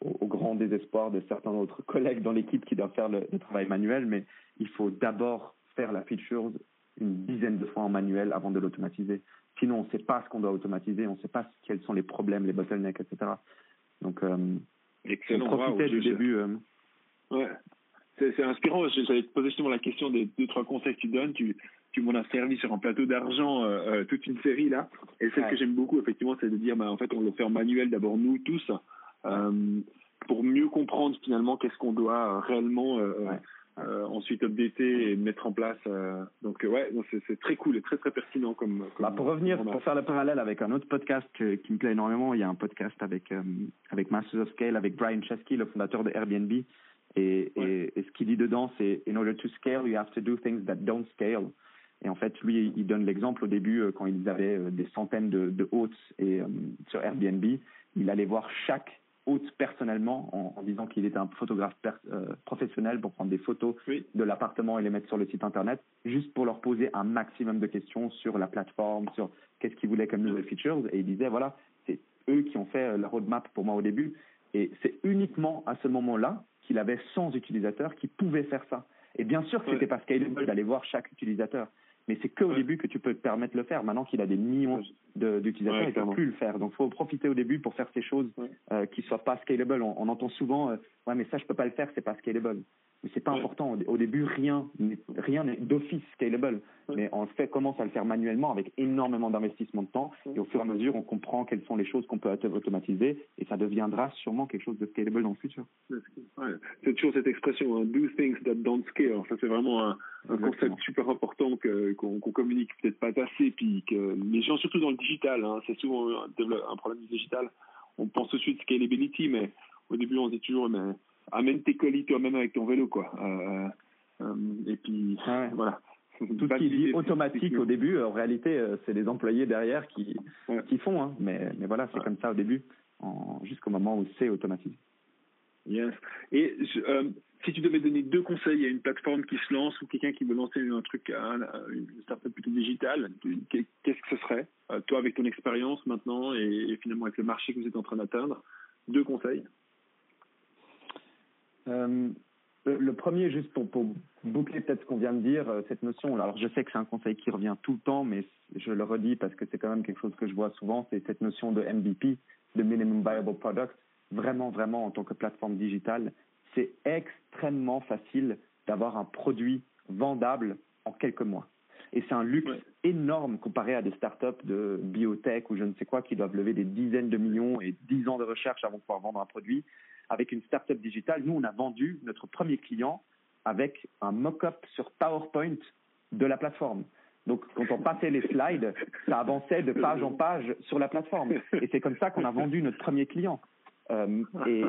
au, grand désespoir de certains autres collègues dans l'équipe qui doivent faire le, travail manuel, mais il faut d'abord faire la feature une dizaine de fois en manuel avant de l'automatiser. Sinon, on ne sait pas ce qu'on doit automatiser, on ne sait pas quels sont les problèmes, les bottlenecks, etc. Donc, euh, Excellent. profiter du début. Euh, ouais. C'est inspirant. J'allais te poser justement la question des deux, trois conseils que tu donnes. Tu, tu m'en as servi sur un plateau d'argent euh, euh, toute une série là. Et celle que j'aime beaucoup, effectivement, c'est de dire, bah, en fait, on le fait en manuel d'abord nous tous, euh, pour mieux comprendre finalement qu'est-ce qu'on doit réellement ensuite updater et mettre en place. donc ouais, c'est très cool et très très pertinent comme. bah, pour revenir, pour faire le parallèle avec un autre podcast qui me plaît énormément, il y a un podcast avec avec Masters of Scale, avec Brian Chesky, le fondateur de Airbnb. Et, et, et, ce qu'il dit dedans, c'est In order to scale, you have to do things that don't scale. Et en fait, lui, il donne l'exemple au début, euh, quand ils avaient euh, des centaines de, de hôtes et, euh, sur Airbnb, il allait voir chaque hôte personnellement en, en disant qu'il était un photographe professionnel pour prendre des photos de l'appartement et les mettre sur le site internet, juste pour leur poser un maximum de questions sur la plateforme, sur qu'est-ce qu'ils voulaient comme nouvelles features. Et il disait, voilà, c'est eux qui ont fait la roadmap pour moi au début. Et c'est uniquement à ce moment-là qu'il avait 100 utilisateurs qui pouvaient faire ça. Et bien sûr que c'était pas scalable d'aller voir chaque utilisateur. Mais c'est qu'au début que tu peux te permettre de le faire. Maintenant qu'il a des millions d'utilisateurs, il ne peut plus le faire. Donc, il faut profiter au début pour faire ces choses euh, qui ne soient pas scalable. On, entend souvent, euh, ouais, mais ça, je peux pas le faire, c'est pas scalable. Mais c'est pas important. Au, début, rien, rien n'est d'office scalable. Mais on fait, commence à le faire manuellement avec énormément d'investissement de temps. Et au fur et à mesure, on comprend quelles sont les choses qu'on peut automatiser. Et ça deviendra sûrement quelque chose de scalable dans le futur. C'est toujours cette expression, hein, do things that don't scale. Ça, c'est vraiment un, concept super important qu'on communique peut-être pas assez. Puis que les gens, surtout dans le digital, hein, c'est souvent un, un problème du digital. On pense tout de suite scalability, mais au début, on dit toujours, mais amène tes colis toi-même avec ton vélo, quoi. Euh, euh, et puis, voilà. Tout ce qui dit automatique au début, en réalité, euh, c'est les employés derrière qui, qui font. Hein. Mais, mais voilà, c'est comme ça au début, jusqu'au moment où c'est automatisé. Yes. Et si tu devais donner deux conseils à une plateforme qui se lance ou quelqu'un qui veut lancer un truc, une startup plutôt digitale, qu'est-ce que ce serait Toi, avec ton expérience maintenant et, finalement avec le marché que vous êtes en train d'atteindre, deux conseils? Euh, le premier, juste pour, pour boucler peut-être ce qu'on vient de dire, euh, cette notion, alors je sais que c'est un conseil qui revient tout le temps, mais je le redis parce que c'est quand même quelque chose que je vois souvent, c'est cette notion de MVP, de Minimum Viable Product. Vraiment, vraiment, en tant que plateforme digitale, c'est extrêmement facile d'avoir un produit vendable en quelques mois. Et c'est un luxe énorme comparé à des startups de biotech ou je ne sais quoi qui doivent lever des dizaines de millions et dix ans de recherche avant de pouvoir vendre un produit avec une startup digitale, nous, on a vendu notre premier client avec un mock-up sur PowerPoint de la plateforme. Donc, quand on passait les slides, ça avançait de page en page sur la plateforme. Et c'est comme ça qu'on a vendu notre premier client. Euh, et,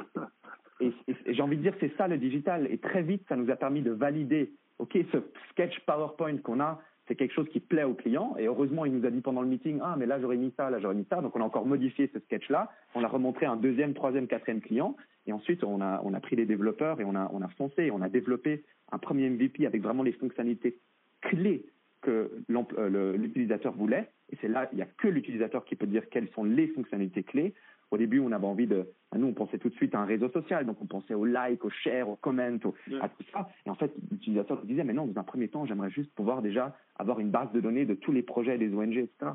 et, j'ai envie de dire, c'est ça le digital. Et très vite, ça nous a permis de valider, OK, ce sketch PowerPoint qu'on a, c'est quelque chose qui plaît au client. Et heureusement, il nous a dit pendant le meeting, ah, mais là, j'aurais mis ça, là, j'aurais mis ça. Donc, on a encore modifié ce sketch-là. On l'a remontré à un deuxième, troisième, quatrième client. Et ensuite, on a, on a pris les développeurs et on a, on a foncé, on a développé un premier MVP avec vraiment les fonctionnalités clés que euh, l'utilisateur voulait. Et c'est là, il n'y a que l'utilisateur qui peut dire quelles sont les fonctionnalités clés. Au début, on avait envie de, bah, nous, on pensait tout de suite à un réseau social, donc on pensait au like, au share, au comment, à tout ça. Et en fait, l'utilisateur disait, mais non, dans un premier temps, j'aimerais juste pouvoir déjà avoir une base de données de tous les projets des ONG, etc.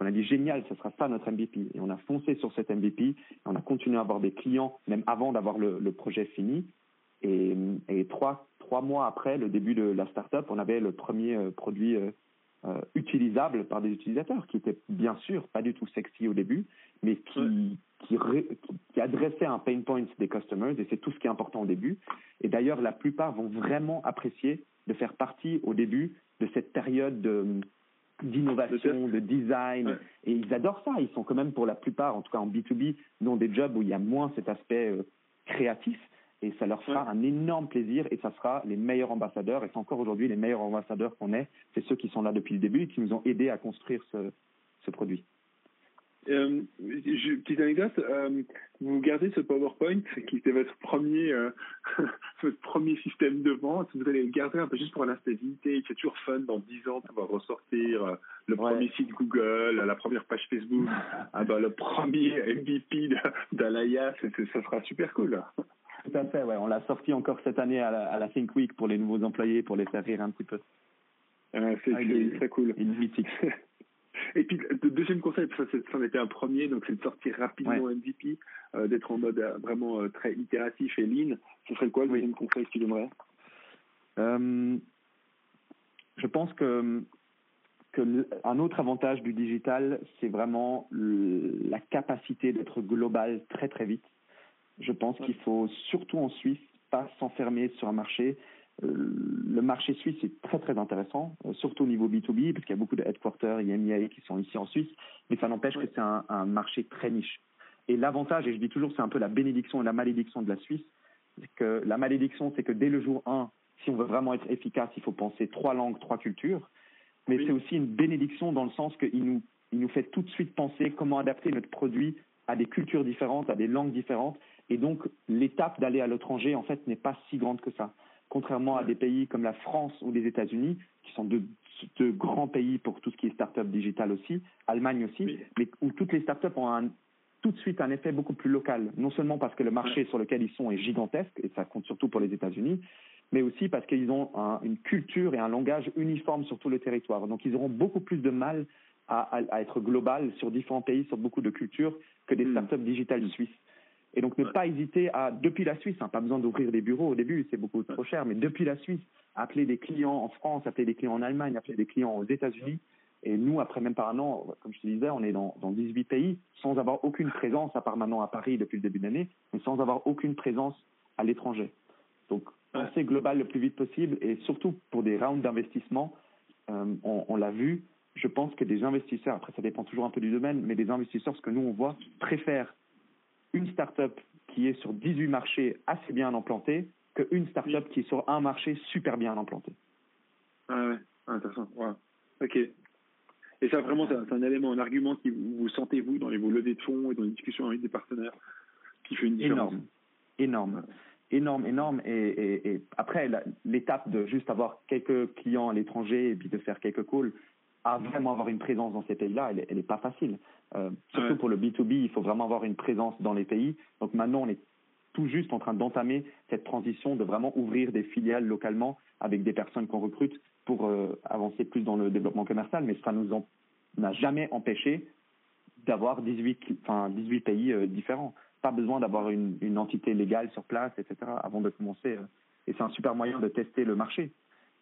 On a dit génial, ce sera ça notre MVP. Et on a foncé sur cet MVP. Et on a continué à avoir des clients même avant d'avoir le, le, projet fini. Et, et, trois, trois mois après le début de la startup, on avait le premier euh, produit euh, euh, utilisable par des utilisateurs, qui était bien sûr pas du tout sexy au début, mais qui, qui, qui, adressait un pain point des customers. Et c'est tout ce qui est important au début. Et d'ailleurs, la plupart vont vraiment apprécier de faire partie au début de cette période de d'innovation, de design. Et ils adorent ça. Ils sont quand même pour la plupart, en tout cas en B2B, dans des jobs où il y a moins cet aspect euh, créatif. Et ça leur fera un énorme plaisir et ça sera les meilleurs ambassadeurs. Et c'est encore aujourd'hui les meilleurs ambassadeurs qu'on ait. C'est ceux qui sont là depuis le début et qui nous ont aidés à construire ce, ce produit. Euh, petite anecdote, euh, vous gardez ce PowerPoint qui était votre premier, euh, votre premier système de vente. Vous allez le garder un peu juste pour vintage. C'est toujours fun dans 10 ans de pouvoir ressortir le premier site Google, la première page Facebook, ah bah, le premier MVP d'Alaya. Ça sera super cool. Tout à fait, ouais. On l'a sorti encore cette année à la, à la, Think Week pour les nouveaux employés, pour les faire rire un petit peu. c'est ah, très cool. Une mythique. Et puis, le deuxième conseil, ça, ça en était un premier, donc c'est de sortir rapidement MVP, euh, d'être en mode euh, vraiment euh, très itératif et lean. Ce serait quoi le deuxième conseil que tu donnerais? Je pense que, que un autre avantage du digital, c'est vraiment la capacité d'être global très très vite. Je pense qu'il faut, surtout en Suisse, pas s'enfermer sur un marché. Euh, le marché suisse est très très intéressant, euh, surtout au niveau B2B, parce qu'il y a beaucoup de headquarters, IMEA qui sont ici en Suisse, mais ça n'empêche que c'est un, un, marché très niche. Et l'avantage, et je dis toujours, c'est un peu la bénédiction et la malédiction de la Suisse, c'est que la malédiction, c'est que dès le jour 1, si on veut vraiment être efficace, il faut penser trois langues, trois cultures, mais c'est aussi une bénédiction dans le sens qu'il nous, il nous fait tout de suite penser comment adapter notre produit à des cultures différentes, à des langues différentes, et donc l'étape d'aller à l'étranger, en fait, n'est pas si grande que ça contrairement à des pays comme la France ou les États-Unis, qui sont deux, grands pays pour tout ce qui est start-up digital aussi, Allemagne aussi, mais où toutes les start-up ont un, tout de suite un effet beaucoup plus local, non seulement parce que le marché sur lequel ils sont est gigantesque, et ça compte surtout pour les États-Unis, mais aussi parce qu'ils ont une culture et un langage uniforme sur tout le territoire. Donc ils auront beaucoup plus de mal à, être global sur différents pays, sur beaucoup de cultures, que des hmm. start-up digitales suisses. Et donc ne pas hésiter à, depuis la Suisse, hein, pas besoin d'ouvrir des bureaux au début, c'est beaucoup trop cher, mais depuis la Suisse, appeler des clients en France, appeler des clients en Allemagne, appeler des clients aux États-Unis. Et nous, après même pas un an, comme je te disais, on est dans, dans 18 pays sans avoir aucune présence, à part maintenant à Paris depuis le début de l'année, mais sans avoir aucune présence à l'étranger. Donc, penser global le plus vite possible et surtout pour des rounds d'investissement, euh, on, on l'a vu, je pense que des investisseurs, après ça dépend toujours un peu du domaine, mais des investisseurs, ce que nous on voit, préfèrent une start-up qui est sur 18 marchés assez bien implantés qu'une start-up qui est sur un marché super bien implanté. Ah ouais, ah, intéressant. Ok. Et ça, vraiment, c'est un élément, un argument qui vous, sentez, vous, dans les, vos levées de fonds et dans les discussions avec des partenaires, qui fait une différence. Énorme. Énorme. Énorme, énorme. Et, et après, l'étape de juste avoir quelques clients à l'étranger et puis de faire quelques calls, à vraiment avoir une présence dans ces pays-là, elle n'est pas facile. Euh, surtout pour le B2B, il faut vraiment avoir une présence dans les pays. Donc maintenant, on est tout juste en train d'entamer cette transition de vraiment ouvrir des filiales localement avec des personnes qu'on recrute pour euh, avancer plus dans le développement commercial. Mais ça nous n'a jamais empêché d'avoir 18, enfin, 18 pays euh, différents. Pas besoin d'avoir une, une, entité légale sur place, etc. avant de commencer. et c'est un super moyen de tester le marché.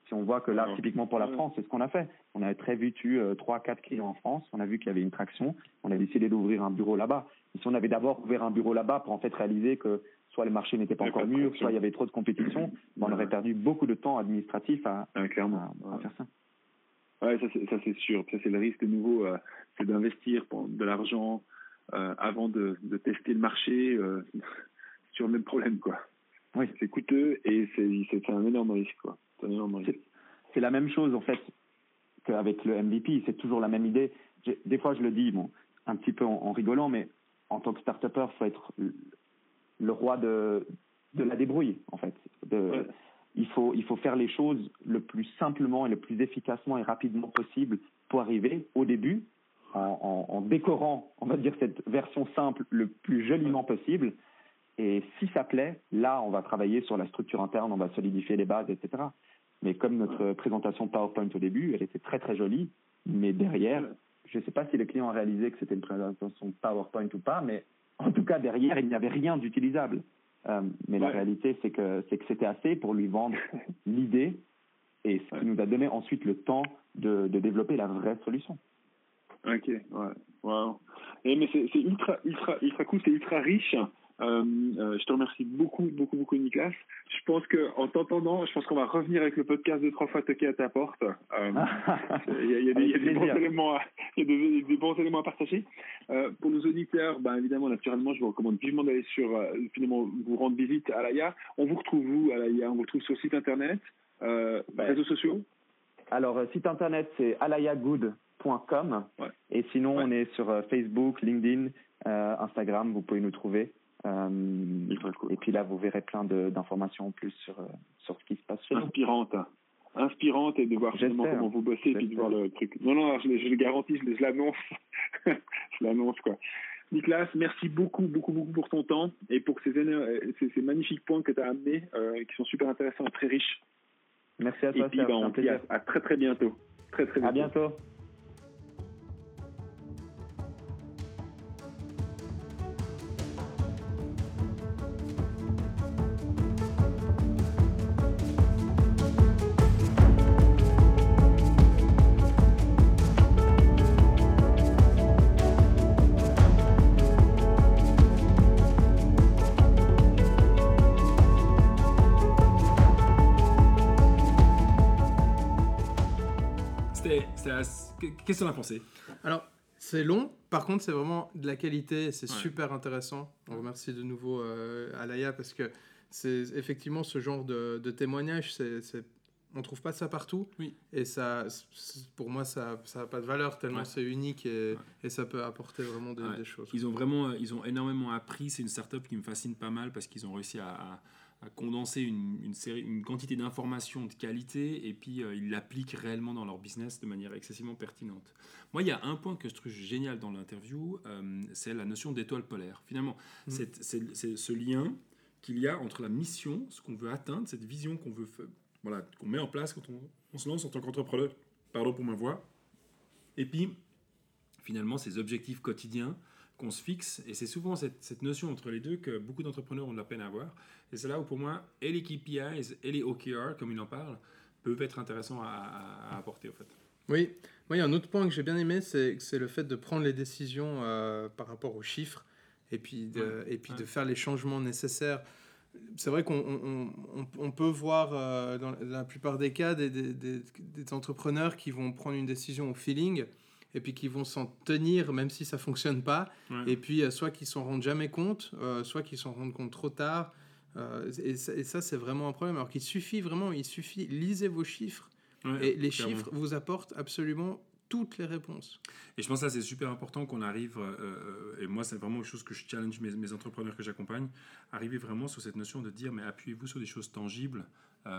Si on voit que là, typiquement pour la France, c'est ce qu'on a fait. On a très vite eu euh, trois, quatre clients en France. On a vu qu'il y avait une traction. On a décidé d'ouvrir un bureau là-bas. si on avait d'abord ouvert un bureau là-bas pour en fait réaliser que soit le marché n'était pas encore mûr, soit il y avait trop de compétition, ben, on aurait perdu beaucoup de temps administratif à, clairement. à, faire ça. Ouais, ça c'est sûr. Ça c'est le risque de nouveau, euh, c'est d'investir de l'argent euh, avant de, de, tester le marché. sur le même problème quoi. Oui. C'est coûteux et c'est un énorme risque quoi. C'est la même chose en fait qu'avec le MVP, c'est toujours la même idée. Des fois, je le dis, bon, un petit peu en, rigolant, mais en tant que start-upper, il faut être le roi de, de la débrouille, en fait. De, il, faut, il faut faire les choses le plus simplement et le plus efficacement et rapidement possible pour arriver au début, en, en, décorant, on va dire, cette version simple le plus joliment possible. Et si ça plaît, là, on va travailler sur la structure interne, on va solidifier les bases, etc. Mais comme notre présentation PowerPoint au début, elle était très très jolie, mais derrière, je ne sais pas si le client a réalisé que c'était une présentation PowerPoint ou pas, mais en tout cas derrière, il n'y avait rien d'utilisable. Euh, mais la réalité, c'est que c'est que c'était assez pour lui vendre l'idée et ce qui nous a donné ensuite le temps de, de développer la vraie solution. Ok, ouais, wow. Et mais c'est ultra, ultra, ultra cool, c'est ultra riche je te remercie beaucoup, beaucoup, beaucoup, Nicolas. Je pense que en t'entendant, je pense qu'on va revenir avec le podcast de trois fois toquer à ta porte. Euh, il y a, des, bons éléments à, partager. Euh, pour nos auditeurs, ben, évidemment, naturellement, je vous recommande vivement d'aller sur, euh, finalement, vous rendre visite à l'AIA. On vous retrouve où à l'AIA On vous retrouve sur le site internet, euh, réseaux sociaux Alors, site internet, c'est alayagood.com. Ouais. Et sinon, on est sur Facebook, LinkedIn, Instagram, vous pouvez nous trouver. Euh, et puis là, vous verrez plein d'informations en plus sur, euh, sur ce qui se passe chez Inspirante. Inspirante et de voir justement comment vous bossez et puis de voir le truc. Non, non, je, je le garantis, je, je l'annonce. je l'annonce, quoi. Nicolas, merci beaucoup, beaucoup, beaucoup pour ton temps et pour ces, ces, ces magnifiques points que tu as amenés, euh, qui sont super intéressants et très riches. Merci à toi. Et puis, bah, on se dit à, à, très, très bientôt. Très, très bientôt. À bientôt. Qu'est-ce en as pensé? Alors, c'est long, par contre, c'est vraiment de la qualité, c'est super intéressant. On remercie de nouveau euh, Alaya parce que c'est effectivement ce genre de, de témoignage, c'est, on trouve pas ça partout. Oui. Et ça, pour moi, ça n'a pas de valeur tellement c'est unique et, et, ça peut apporter vraiment des, choses. Ils ont vraiment, ils ont énormément appris. C'est une startup qui me fascine pas mal parce qu'ils ont réussi à à condenser une, une, série, une quantité d'informations de qualité et puis euh, ils l'appliquent réellement dans leur business de manière excessivement pertinente. Moi, il y a un point que je trouve génial dans l'interview, euh, c'est la notion d'étoile polaire. Finalement, mm. c'est ce lien qu'il y a entre la mission, ce qu'on veut atteindre, cette vision qu'on veut, voilà, qu'on met en place quand on, on se lance en tant qu'entrepreneur, pardon pour ma voix, et puis finalement ces objectifs quotidiens qu'on se fixe. Et c'est souvent cette, cette, notion entre les deux que beaucoup d'entrepreneurs ont de la peine à avoir. Et c'est là où pour moi, et les KPIs et les OKR, comme il en parle, peuvent être intéressants à, à, apporter au fait. Oui, moi il y a un autre point que j'ai bien aimé, c'est le fait de prendre les décisions euh, par rapport aux chiffres et puis de, et puis de faire les changements nécessaires. C'est vrai qu'on on, on, peut voir euh, dans la plupart des cas des, des, des, des, entrepreneurs qui vont prendre une décision au feeling et puis qui vont s'en tenir même si ça fonctionne pas. Et puis euh, soit qu'ils s'en rendent jamais compte, euh, soit qu'ils s'en rendent compte trop tard. Euh, et, ça, c'est vraiment un problème. Alors qu'il suffit vraiment, il suffit, lisez vos chiffres. et les chiffres vous apportent absolument toutes les réponses. Et je pense que c'est super important qu'on arrive, et moi c'est vraiment quelque chose que je challenge mes, mes entrepreneurs que j'accompagne, arriver vraiment sur cette notion de dire mais appuyez-vous sur des choses tangibles,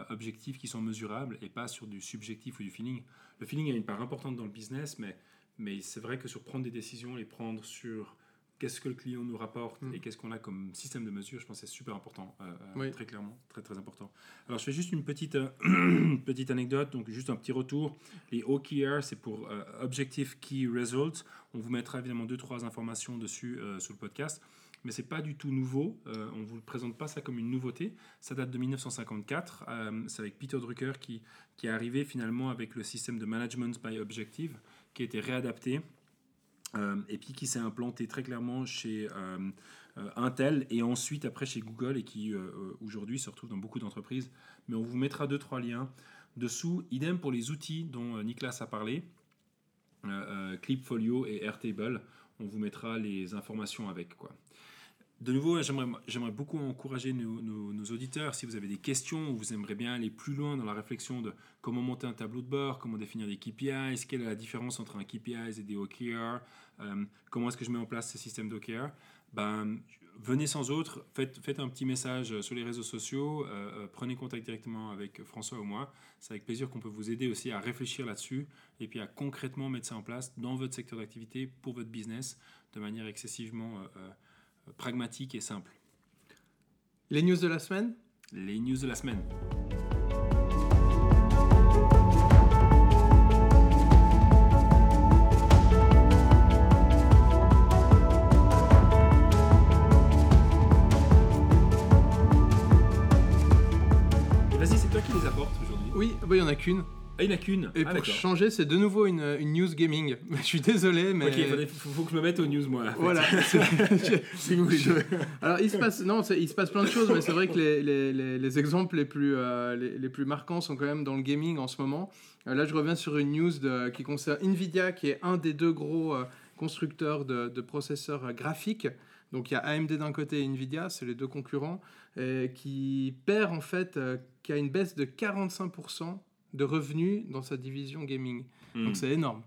objectifs qui sont mesurables et pas sur du subjectif ou du feeling. Le feeling a une part importante dans le business, mais mais c'est vrai que sur prendre des décisions et prendre sur qu'est-ce que le client nous rapporte mm. et qu'est-ce qu'on a comme système de mesure, je pense que c'est super important, euh, euh, très clairement, très très important. Alors je fais juste une petite, euh, petite anecdote, donc juste un petit retour. Les OKR, c'est pour Objective Key Results. On vous mettra évidemment deux, trois informations dessus sous le podcast. Mais c'est pas du tout nouveau. on ne vous présente pas ça comme une nouveauté. Ça date de 1954. c'est avec Peter Drucker qui, qui est arrivé finalement avec le système de management by objective qui a été réadapté euh, et puis qui s'est implanté très clairement chez euh, euh, Intel et ensuite après chez Google et qui aujourd'hui se retrouve dans beaucoup d'entreprises. Mais on vous mettra deux trois liens dessous. Idem pour les outils dont Nicolas a parlé, Clipfolio et Airtable. On vous mettra les informations avec quoi. De nouveau, j'aimerais beaucoup encourager nos, auditeurs, si vous avez des questions ou vous aimeriez bien aller plus loin dans la réflexion de comment monter un tableau de bord, comment définir des KPIs, quelle est la différence entre un KPIs et des OKR, euh, comment est-ce que je mets en place ce système d'OKR, ben, venez sans autre, faites, un petit message sur les réseaux sociaux, euh, euh, prenez contact directement avec François ou moi. C'est avec plaisir qu'on peut vous aider aussi à réfléchir là-dessus et puis à concrètement mettre ça en place dans votre secteur d'activité, pour votre business, de manière excessivement pragmatique et simple. Les news de la semaine? Les news de la semaine. Vas-y, c'est toi qui les apportes aujourd'hui. Oui, ah bah, il n'y en a qu'une. Ah, il n'y en a qu'une. Et ah, pour changer, c'est de nouveau une, une news gaming. Je suis désolé, mais. Ok, il faut, faut que je me mette aux news, moi. là. Voilà. Si vous voulez. Alors, il se passe, non, il se passe plein de choses, mais c'est vrai que les, les, les, les exemples les plus, euh, les, plus marquants sont quand même dans le gaming en ce moment. Euh, là, je reviens sur une news de, qui concerne Nvidia, qui est un des deux gros euh, constructeurs de, de processeurs graphiques. Donc, il y a AMD d'un côté et Nvidia, c'est les deux concurrents, qui perd en fait, qui a une baisse de 45% de revenus dans sa division gaming. Hmm. Donc, c'est énorme.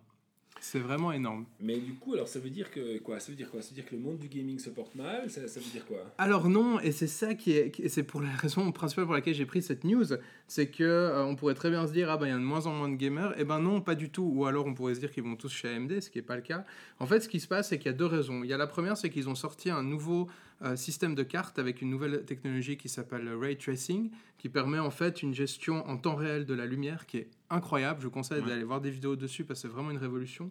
C'est vraiment énorme. Mais du coup, alors ça veut dire que quoi? Ça veut dire quoi? Ça veut dire que le monde du gaming se porte mal? Ça, ça veut dire quoi? Alors non, et c'est ça qui est, c'est pour la raison principale pour laquelle j'ai pris cette news, c'est que euh, on pourrait très bien se dire ah ben il y a de moins en moins de gamers, et ben non pas du tout, ou alors on pourrait se dire qu'ils vont tous chez AMD, ce qui est pas le cas. En fait, ce qui se passe, c'est qu'il y a deux raisons. Il y a la première, c'est qu'ils ont sorti un nouveau euh, système de cartes avec une nouvelle technologie qui s'appelle le ray tracing, qui permet en fait une gestion en temps réel de la lumière qui est incroyable. Je vous conseille Ouais. d'aller voir des vidéos dessus parce que c'est vraiment une révolution.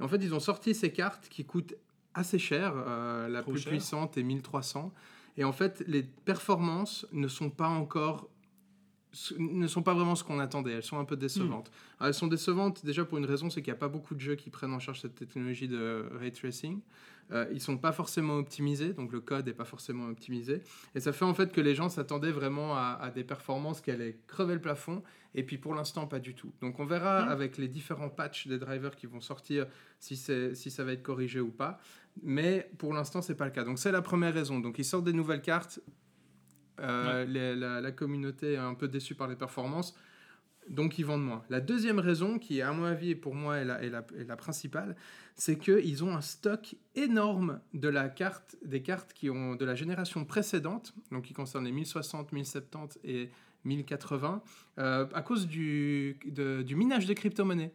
Et en fait, ils ont sorti ces cartes qui coûtent assez cher. euh, la Trop plus cher. puissante est 1300. Et en fait, les performances ne sont pas encore ne sont pas vraiment ce qu'on attendait. Elles sont un peu décevantes. Alors, elles sont décevantes déjà pour une raison, c'est qu'il n'y a pas beaucoup de jeux qui prennent en charge cette technologie de ray tracing. Euh, ils sont pas forcément optimisés, donc le code n'est pas forcément optimisé. Et ça fait en fait que les gens s'attendaient vraiment à, à des performances qui allaient crever le plafond, et puis pour l'instant pas du tout. Donc on verra Mhm. avec les différents patchs des drivers qui vont sortir si, si ça va être corrigé ou pas. Mais pour l'instant c'est pas le cas. Donc c'est la première raison. Donc ils sortent des nouvelles cartes. Euh, les- la, la communauté est un peu déçue par les performances. Donc ils vendent moins. La deuxième raison, qui à mon avis et pour moi est la, est la, est la principale, c'est qu'ils ont un stock énorme de la carte, des cartes qui ont de la génération précédente, donc qui concernent les 1060, 1070 et 1080, euh, à cause du, de- du minage de crypto-monnaies.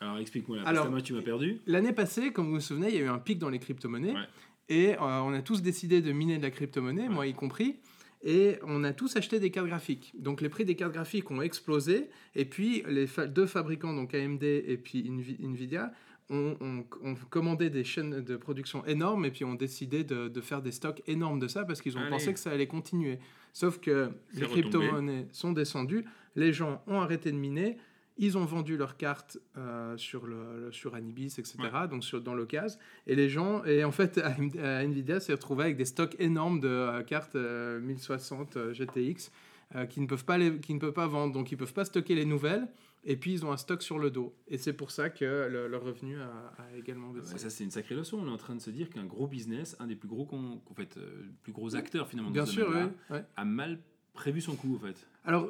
Alors explique-moi là. Alors, parce que moi, tu m'as perdu. L'année passée, comme vous vous souvenez, il y a eu un pic dans les crypto-monnaies. Ouais. Et euh, on a tous décidé de miner de la crypto-monnaie, moi y compris. Et on a tous acheté des cartes graphiques. Donc les prix des cartes graphiques ont explosé. Et puis les fa- deux fabricants, donc AMD et puis Nvi- Nvidia, ont, ont- ont commandé des chaînes de production énormes et puis ont décidé de, de faire des stocks énormes de ça parce qu'ils ont Allez. pensé que ça allait continuer. Sauf que les crypto-monnaies sont descendues, les gens ont arrêté de miner, ils ont vendu leurs cartes euh, sur, le, sur Anibis, etc., donc sur, dans l'occasion. Et les gens, et en fait, euh, Nvidia s'est retrouvé avec des stocks énormes de euh, cartes euh, 1060 euh, GTX qui, ne peuvent pas les, qui ne peuvent pas vendre. Donc, ils ne peuvent pas stocker les nouvelles. Et puis, ils ont un stock sur le dos. Et c'est pour ça que le, leur revenu a, a également Ah baissé. ça, c'est une sacrée leçon. On est en train de se dire qu'un gros business, un des plus gros, en fait, euh, plus gros acteurs finalement, Bien sûr, oui. ouais. a mal prévu son coup en fait. Alors,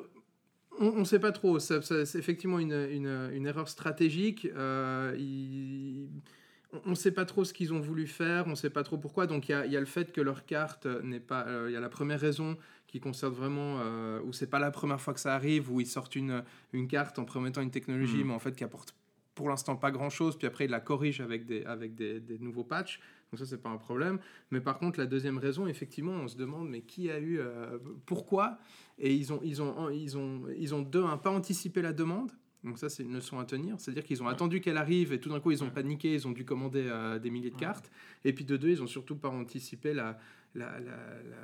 on ne sait pas trop. C'est effectivement une, une- une erreur stratégique. Euh, il- on ne sait pas trop ce qu'ils ont voulu faire. On ne sait pas trop pourquoi. Donc, il y a, il y a le fait que leur carte n'est pas. euh, Il y a la première raison qui concerne vraiment euh, où c'est pas la première fois que ça arrive, où ils sortent une, une carte en promettant une technologie, Mhm. mais en fait qui apporte pour l'instant pas grand chose. Puis après, ils la corrigent avec des, avec des, des nouveaux patchs. Donc ça, c'est pas un problème. Mais par contre, la deuxième raison, effectivement, on se demande, mais qui a eu, euh, pourquoi? Et ils ont, ils ont, ils ont, ils ont deux, un pas anticipé la demande. Donc ça, c'est une leçon à tenir. C'est-à-dire qu'ils ont Ouais. attendu qu'elle arrive et tout d'un coup, ils ont Ouais. paniqué, ils ont dû commander euh, des milliers de Ouais. cartes. Et puis de deux, ils ont surtout pas anticipé la... la, la,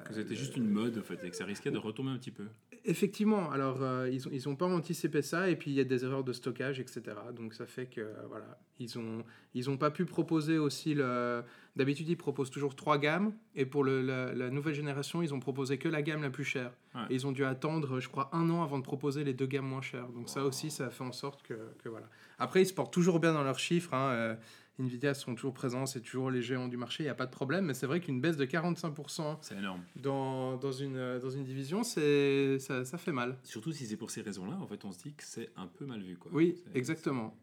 la- c'était juste une mode en fait et que ça risquait de retomber un petit peu. Effectivement, alors euh, ils n'ont ils ont pas anticipé ça et puis il y a des erreurs de stockage, etc. Donc ça fait que euh, voilà, ils ont ils ont pas pu proposer aussi le. D'habitude ils proposent toujours trois gammes et pour le, la, la nouvelle génération ils ont proposé que la gamme la plus chère. Ouais. Et ils ont dû attendre, je crois, un an avant de proposer les deux gammes moins chères. Donc ça aussi ça a fait en sorte que, que voilà. Après ils se portent toujours bien dans leurs chiffres. hein, euh, Nvidia sont toujours présents, c'est toujours les géants du marché, il n'y a pas de problème. Mais c'est vrai qu'une baisse de 45% C'est énorme. dans, dans, une, euh, dans une division, c'est ça, ça fait mal. Surtout si c'est pour ces raisons-là, en fait, on se dit que c'est un peu mal vu. Quoi. Oui, exactement.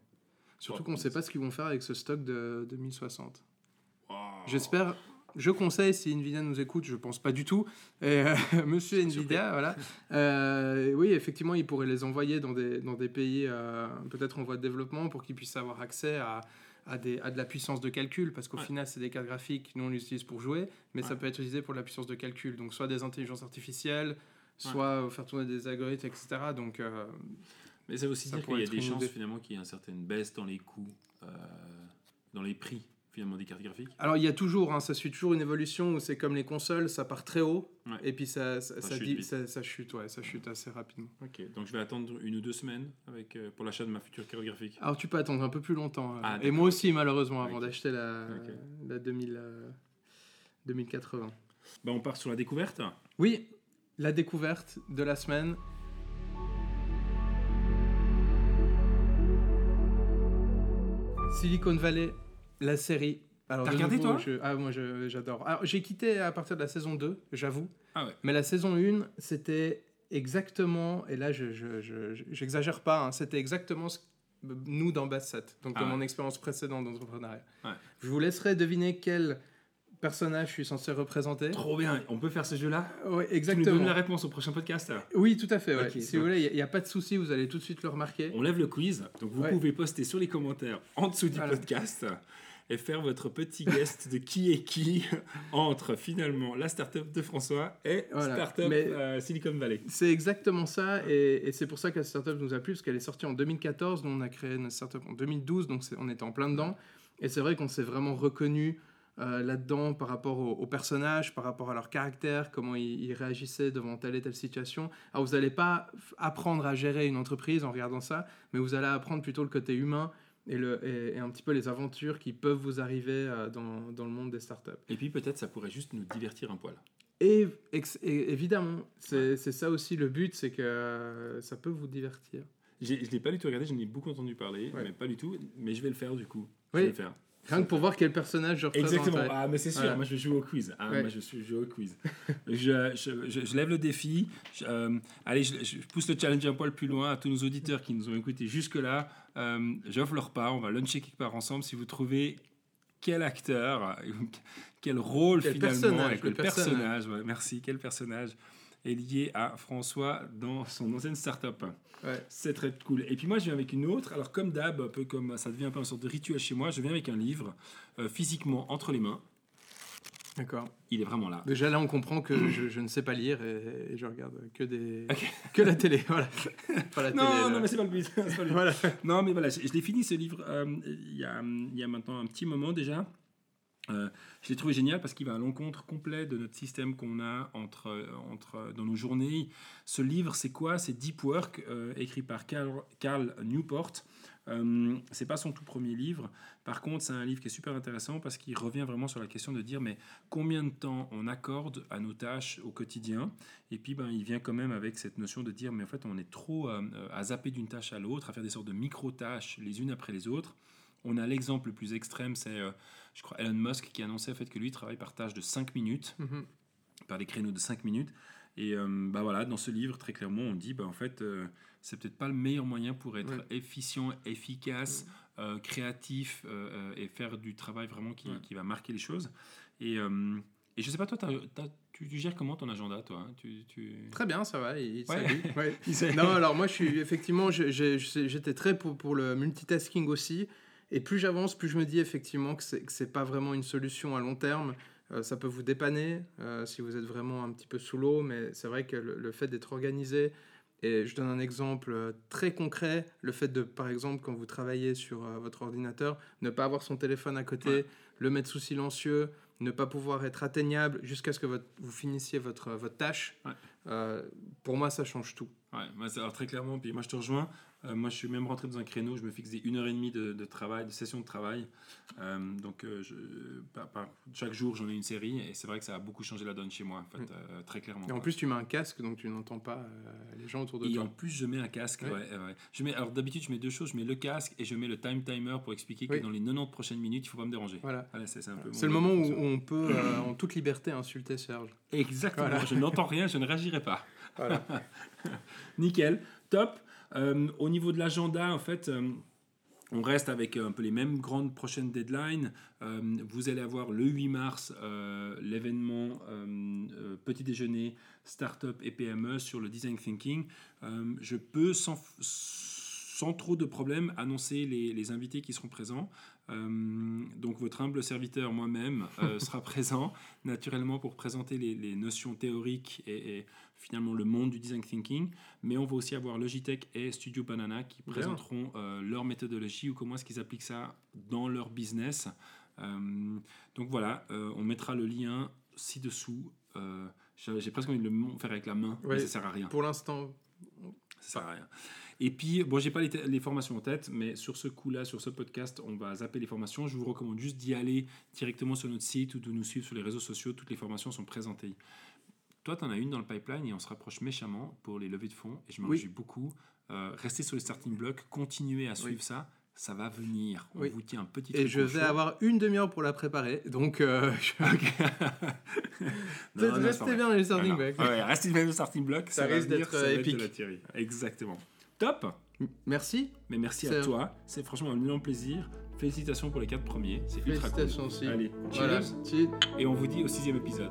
Surtout qu'on ne sait pas ce qu'ils vont faire avec ce stock de, de 1060. Wow. J'espère, je conseille si Nvidia nous écoute, je pense pas du tout. Et, euh, monsieur. Nvidia, voilà. Euh, oui, effectivement, il pourrait les envoyer dans des, dans des pays euh, peut-être en voie de développement pour qu'ils puissent avoir accès à, à, des, à de la puissance de calcul, parce qu'au Ouais. final, c'est des cartes graphiques, nous on les utilise pour jouer, mais ça peut être utilisé pour de la puissance de calcul. Donc soit des intelligences artificielles, soit euh, faire tourner des algorithmes, etc. Donc euh, Mais ça veut aussi Ça dire qu'il y a des chances idée. finalement qu'il y ait une certaine baisse dans les coûts, euh, dans les prix finalement des cartes graphiques Alors il y a toujours, hein, ça suit toujours une évolution où c'est comme les consoles, ça part très haut Ouais. et puis ça, ça, Ça ça chute ça- ça chute, ouais, ça chute assez rapidement. Ok, donc je vais attendre une ou deux semaines avec, euh, pour l'achat de ma future carte graphique. Alors tu peux attendre un peu plus longtemps. euh, Ah, et moi aussi malheureusement avant d'acheter la, la 2000, euh, 2080. Bah, on part sur la découverte. Oui, la découverte de la semaine. Silicon Valley, la série. T'as de regardé, nouveau, toi? je- Ah, moi j'adore. Alors, j'ai quitté à partir de la saison 2, j'avoue. Ah ouais. Mais la saison 1, c'était exactement, et là je je- je- je- j'exagère pas, hein, c'était exactement ce nous dans Basset, donc Ah dans ouais. mon expérience précédente d'entrepreneuriat. Ouais. Je vous laisserai deviner quel personnage je suis censé représenter. Trop bien, on peut faire ce jeu-là Oui, Tu nous exactement. donnes la réponse au prochain podcast Oui, tout à fait. ouais. Ok, si vous voulez, il n'y a, pas de souci, vous allez tout de suite le remarquer. On lève le quiz, donc vous pouvez poster sur les commentaires en dessous du Voilà. podcast et faire votre petit guest de qui est qui entre finalement la startup de François et Voilà. startup euh, Silicon Valley. C'est exactement ça, et, et c'est pour ça que la startup nous a plu, parce qu'elle est sortie en 2014, nous on a créé notre startup en 2012, donc on était en plein dedans. Et c'est vrai qu'on s'est vraiment reconnu euh, là-dedans par rapport aux, personnages, par rapport à leur caractère, comment ils, ils réagissaient devant telle et telle situation. Alors vous n'allez pas apprendre à gérer une entreprise en regardant ça, mais vous allez apprendre plutôt le côté humain et, le, et, et un petit peu les aventures qui peuvent vous arriver euh, dans, dans le monde des startups. Et puis peut-être ça pourrait juste nous divertir un poil. Et, évidemment, c'est c'est ça aussi le but, c'est que euh, ça peut vous divertir. Je ne l'ai pas du tout regardé, j'en ai beaucoup entendu parler, Ouais. mais pas du tout. Mais je vais le faire du coup. Je vais le faire. Rien que pour voir quel personnage je représente. Exactement. Ah, mais c'est sûr. Voilà. Moi, je jouer au quiz. Ah, Ouais. moi, je suis jouer au quiz. je, je, je- je lève le défi. Euh, allez, je, pousse le challenge un poil plus loin à tous nos auditeurs qui nous ont écoutés jusque-là. Euh, J'offre leur part. On va luncher quelque part ensemble. Si vous trouvez quel acteur, quel rôle Quel finalement, personnage, quel le personnage. personnage, ouais, merci, quel personnage est lié à François dans son ancienne startup. Ouais. C'est très cool. Et puis moi, je viens avec une autre. Alors, comme d'hab, un peu comme ça devient un peu une sorte de rituel chez moi, je viens avec un livre euh, physiquement entre les mains. D'accord. Il est vraiment là. Déjà là, on comprend que je, je ne sais pas lire et, et je regarde que des que la télé. Voilà. Pas la Non, télé, non, là. mais c'est pas le but. c'est pas le but. Voilà. Non, mais voilà, je, je l'ai fini ce livre euh, il, y a, il y a maintenant un petit moment déjà. Euh, je l'ai trouvé génial parce qu'il va à l'encontre complet de notre système qu'on a entre, entre, dans nos journées. Ce livre, c'est quoi? C'est Deep Work, euh, écrit par Carl, Newport. Euh, c'est pas son tout premier livre. Par contre, c'est un livre qui est super intéressant parce qu'il revient vraiment sur la question de dire mais combien de temps on accorde à nos tâches au quotidien? Et puis, ben, il vient quand même avec cette notion de dire mais en fait, on est trop euh, à zapper d'une tâche à l'autre, à faire des sortes de micro-tâches les unes après les autres. On a l'exemple le plus extrême, c'est, euh, je crois, Elon Musk qui annonçait en fait que lui travaille par tâche de 5 minutes Mhm. par des créneaux de 5 minutes. Et euh, bah voilà, dans ce livre, très clairement, on dit, bah, en fait, euh, c'est peut-être pas le meilleur moyen pour être Ouais. efficient, efficace, euh, créatif et faire du travail vraiment qui, Ouais. qui va marquer les choses. Et, et je sais pas, toi, tu, tu gères comment ton agenda, toi hein? Tu, tu... Très bien, ça va. Il, Non, alors moi, je suis effectivement, j'étais très pour, pour le multitasking aussi. Et plus j'avance, plus je me dis effectivement que c'est que c'est pas vraiment une solution à long terme. Euh, ça peut vous dépanner euh, si vous êtes vraiment un petit peu sous l'eau, mais c'est vrai que le, le fait d'être organisé, et je donne un exemple euh, très concret, le fait de, par exemple, quand vous travaillez sur euh, votre ordinateur, ne pas avoir son téléphone à côté, Ouais. le mettre sous silencieux, ne pas pouvoir être atteignable jusqu'à ce que votre- vous finissiez votre, votre tâche. Ouais. Pour moi, ça change tout. Ouais, alors très clairement, puis moi je te rejoins. Euh, moi je suis même rentré dans un créneau, je me fixe des une heure et demie de, de travail, de session de travail. Euh, donc euh, je, par- par- chaque jour j'en ai une série et c'est vrai que ça a beaucoup changé la donne chez moi, en fait, Mm. très clairement. Et en plus, tu mets un casque, donc tu n'entends pas les gens autour de Et toi. en plus, je mets un casque. Ouais. ouais. Je mets, alors d'habitude, je mets deux choses. Je mets le casque et je mets le time timer pour expliquer que Oui. dans les 90 prochaines minutes, il faut pas me déranger. Voilà. Voilà, c'est le moment où on peut, en toute liberté, insulter Serge. Exactement. Voilà. Je n'entends rien, je ne réagirai pas. Nickel, top. Euh, au niveau de l'agenda, en fait, euh, on reste avec un peu les mêmes grandes prochaines deadlines. Euh, vous allez avoir le 8 mars l'événement petit déjeuner startup et PME sur le design thinking. Je peux sans, sans trop de problèmes annoncer les, les invités qui seront présents. Euh, donc votre humble serviteur moi-même euh, sera présent naturellement pour présenter les, les notions théoriques et, et finalement le monde du design thinking. Mais on va aussi avoir Logitech et Studio Banana qui Bien. présenteront euh, leur méthodologie ou comment est-ce qu'ils appliquent ça dans leur business. Donc voilà, on mettra le lien ci-dessous. J'ai presque envie de le faire avec la main, mais ça sert à rien. Pour l'instant, Ça sert à rien. Et puis, bon, j'ai pas les, les formations en tête, mais sur ce coup-là, sur ce podcast, on va zapper les formations. Je vous recommande juste d'y aller directement sur notre site ou de nous suivre sur les réseaux sociaux. Toutes les formations sont présentées. Toi, tu en as une dans le pipeline et on se rapproche méchamment pour les levées de fonds et je m'en Oui. réjouis beaucoup. Euh, restez sur les starting blocks, continuez à suivre ça. Ça va venir. On Oui. vous tient un petit et je vais chaud. avoir une demi-heure pour la préparer, donc euh, je- Non, non, c'est restez bien dans les starting non. blocks. Ouais, restez bien dans le starting block. Ça risque d'être, euh, épique. de la tuerie. Exactement. Top. Merci. Mais merci à toi. C'est franchement un énorme plaisir. Félicitations pour les quatre premiers. C'est ultra cool. Félicitations aussi. Allez, Voilà. cheers. Et on vous dit au sixième épisode.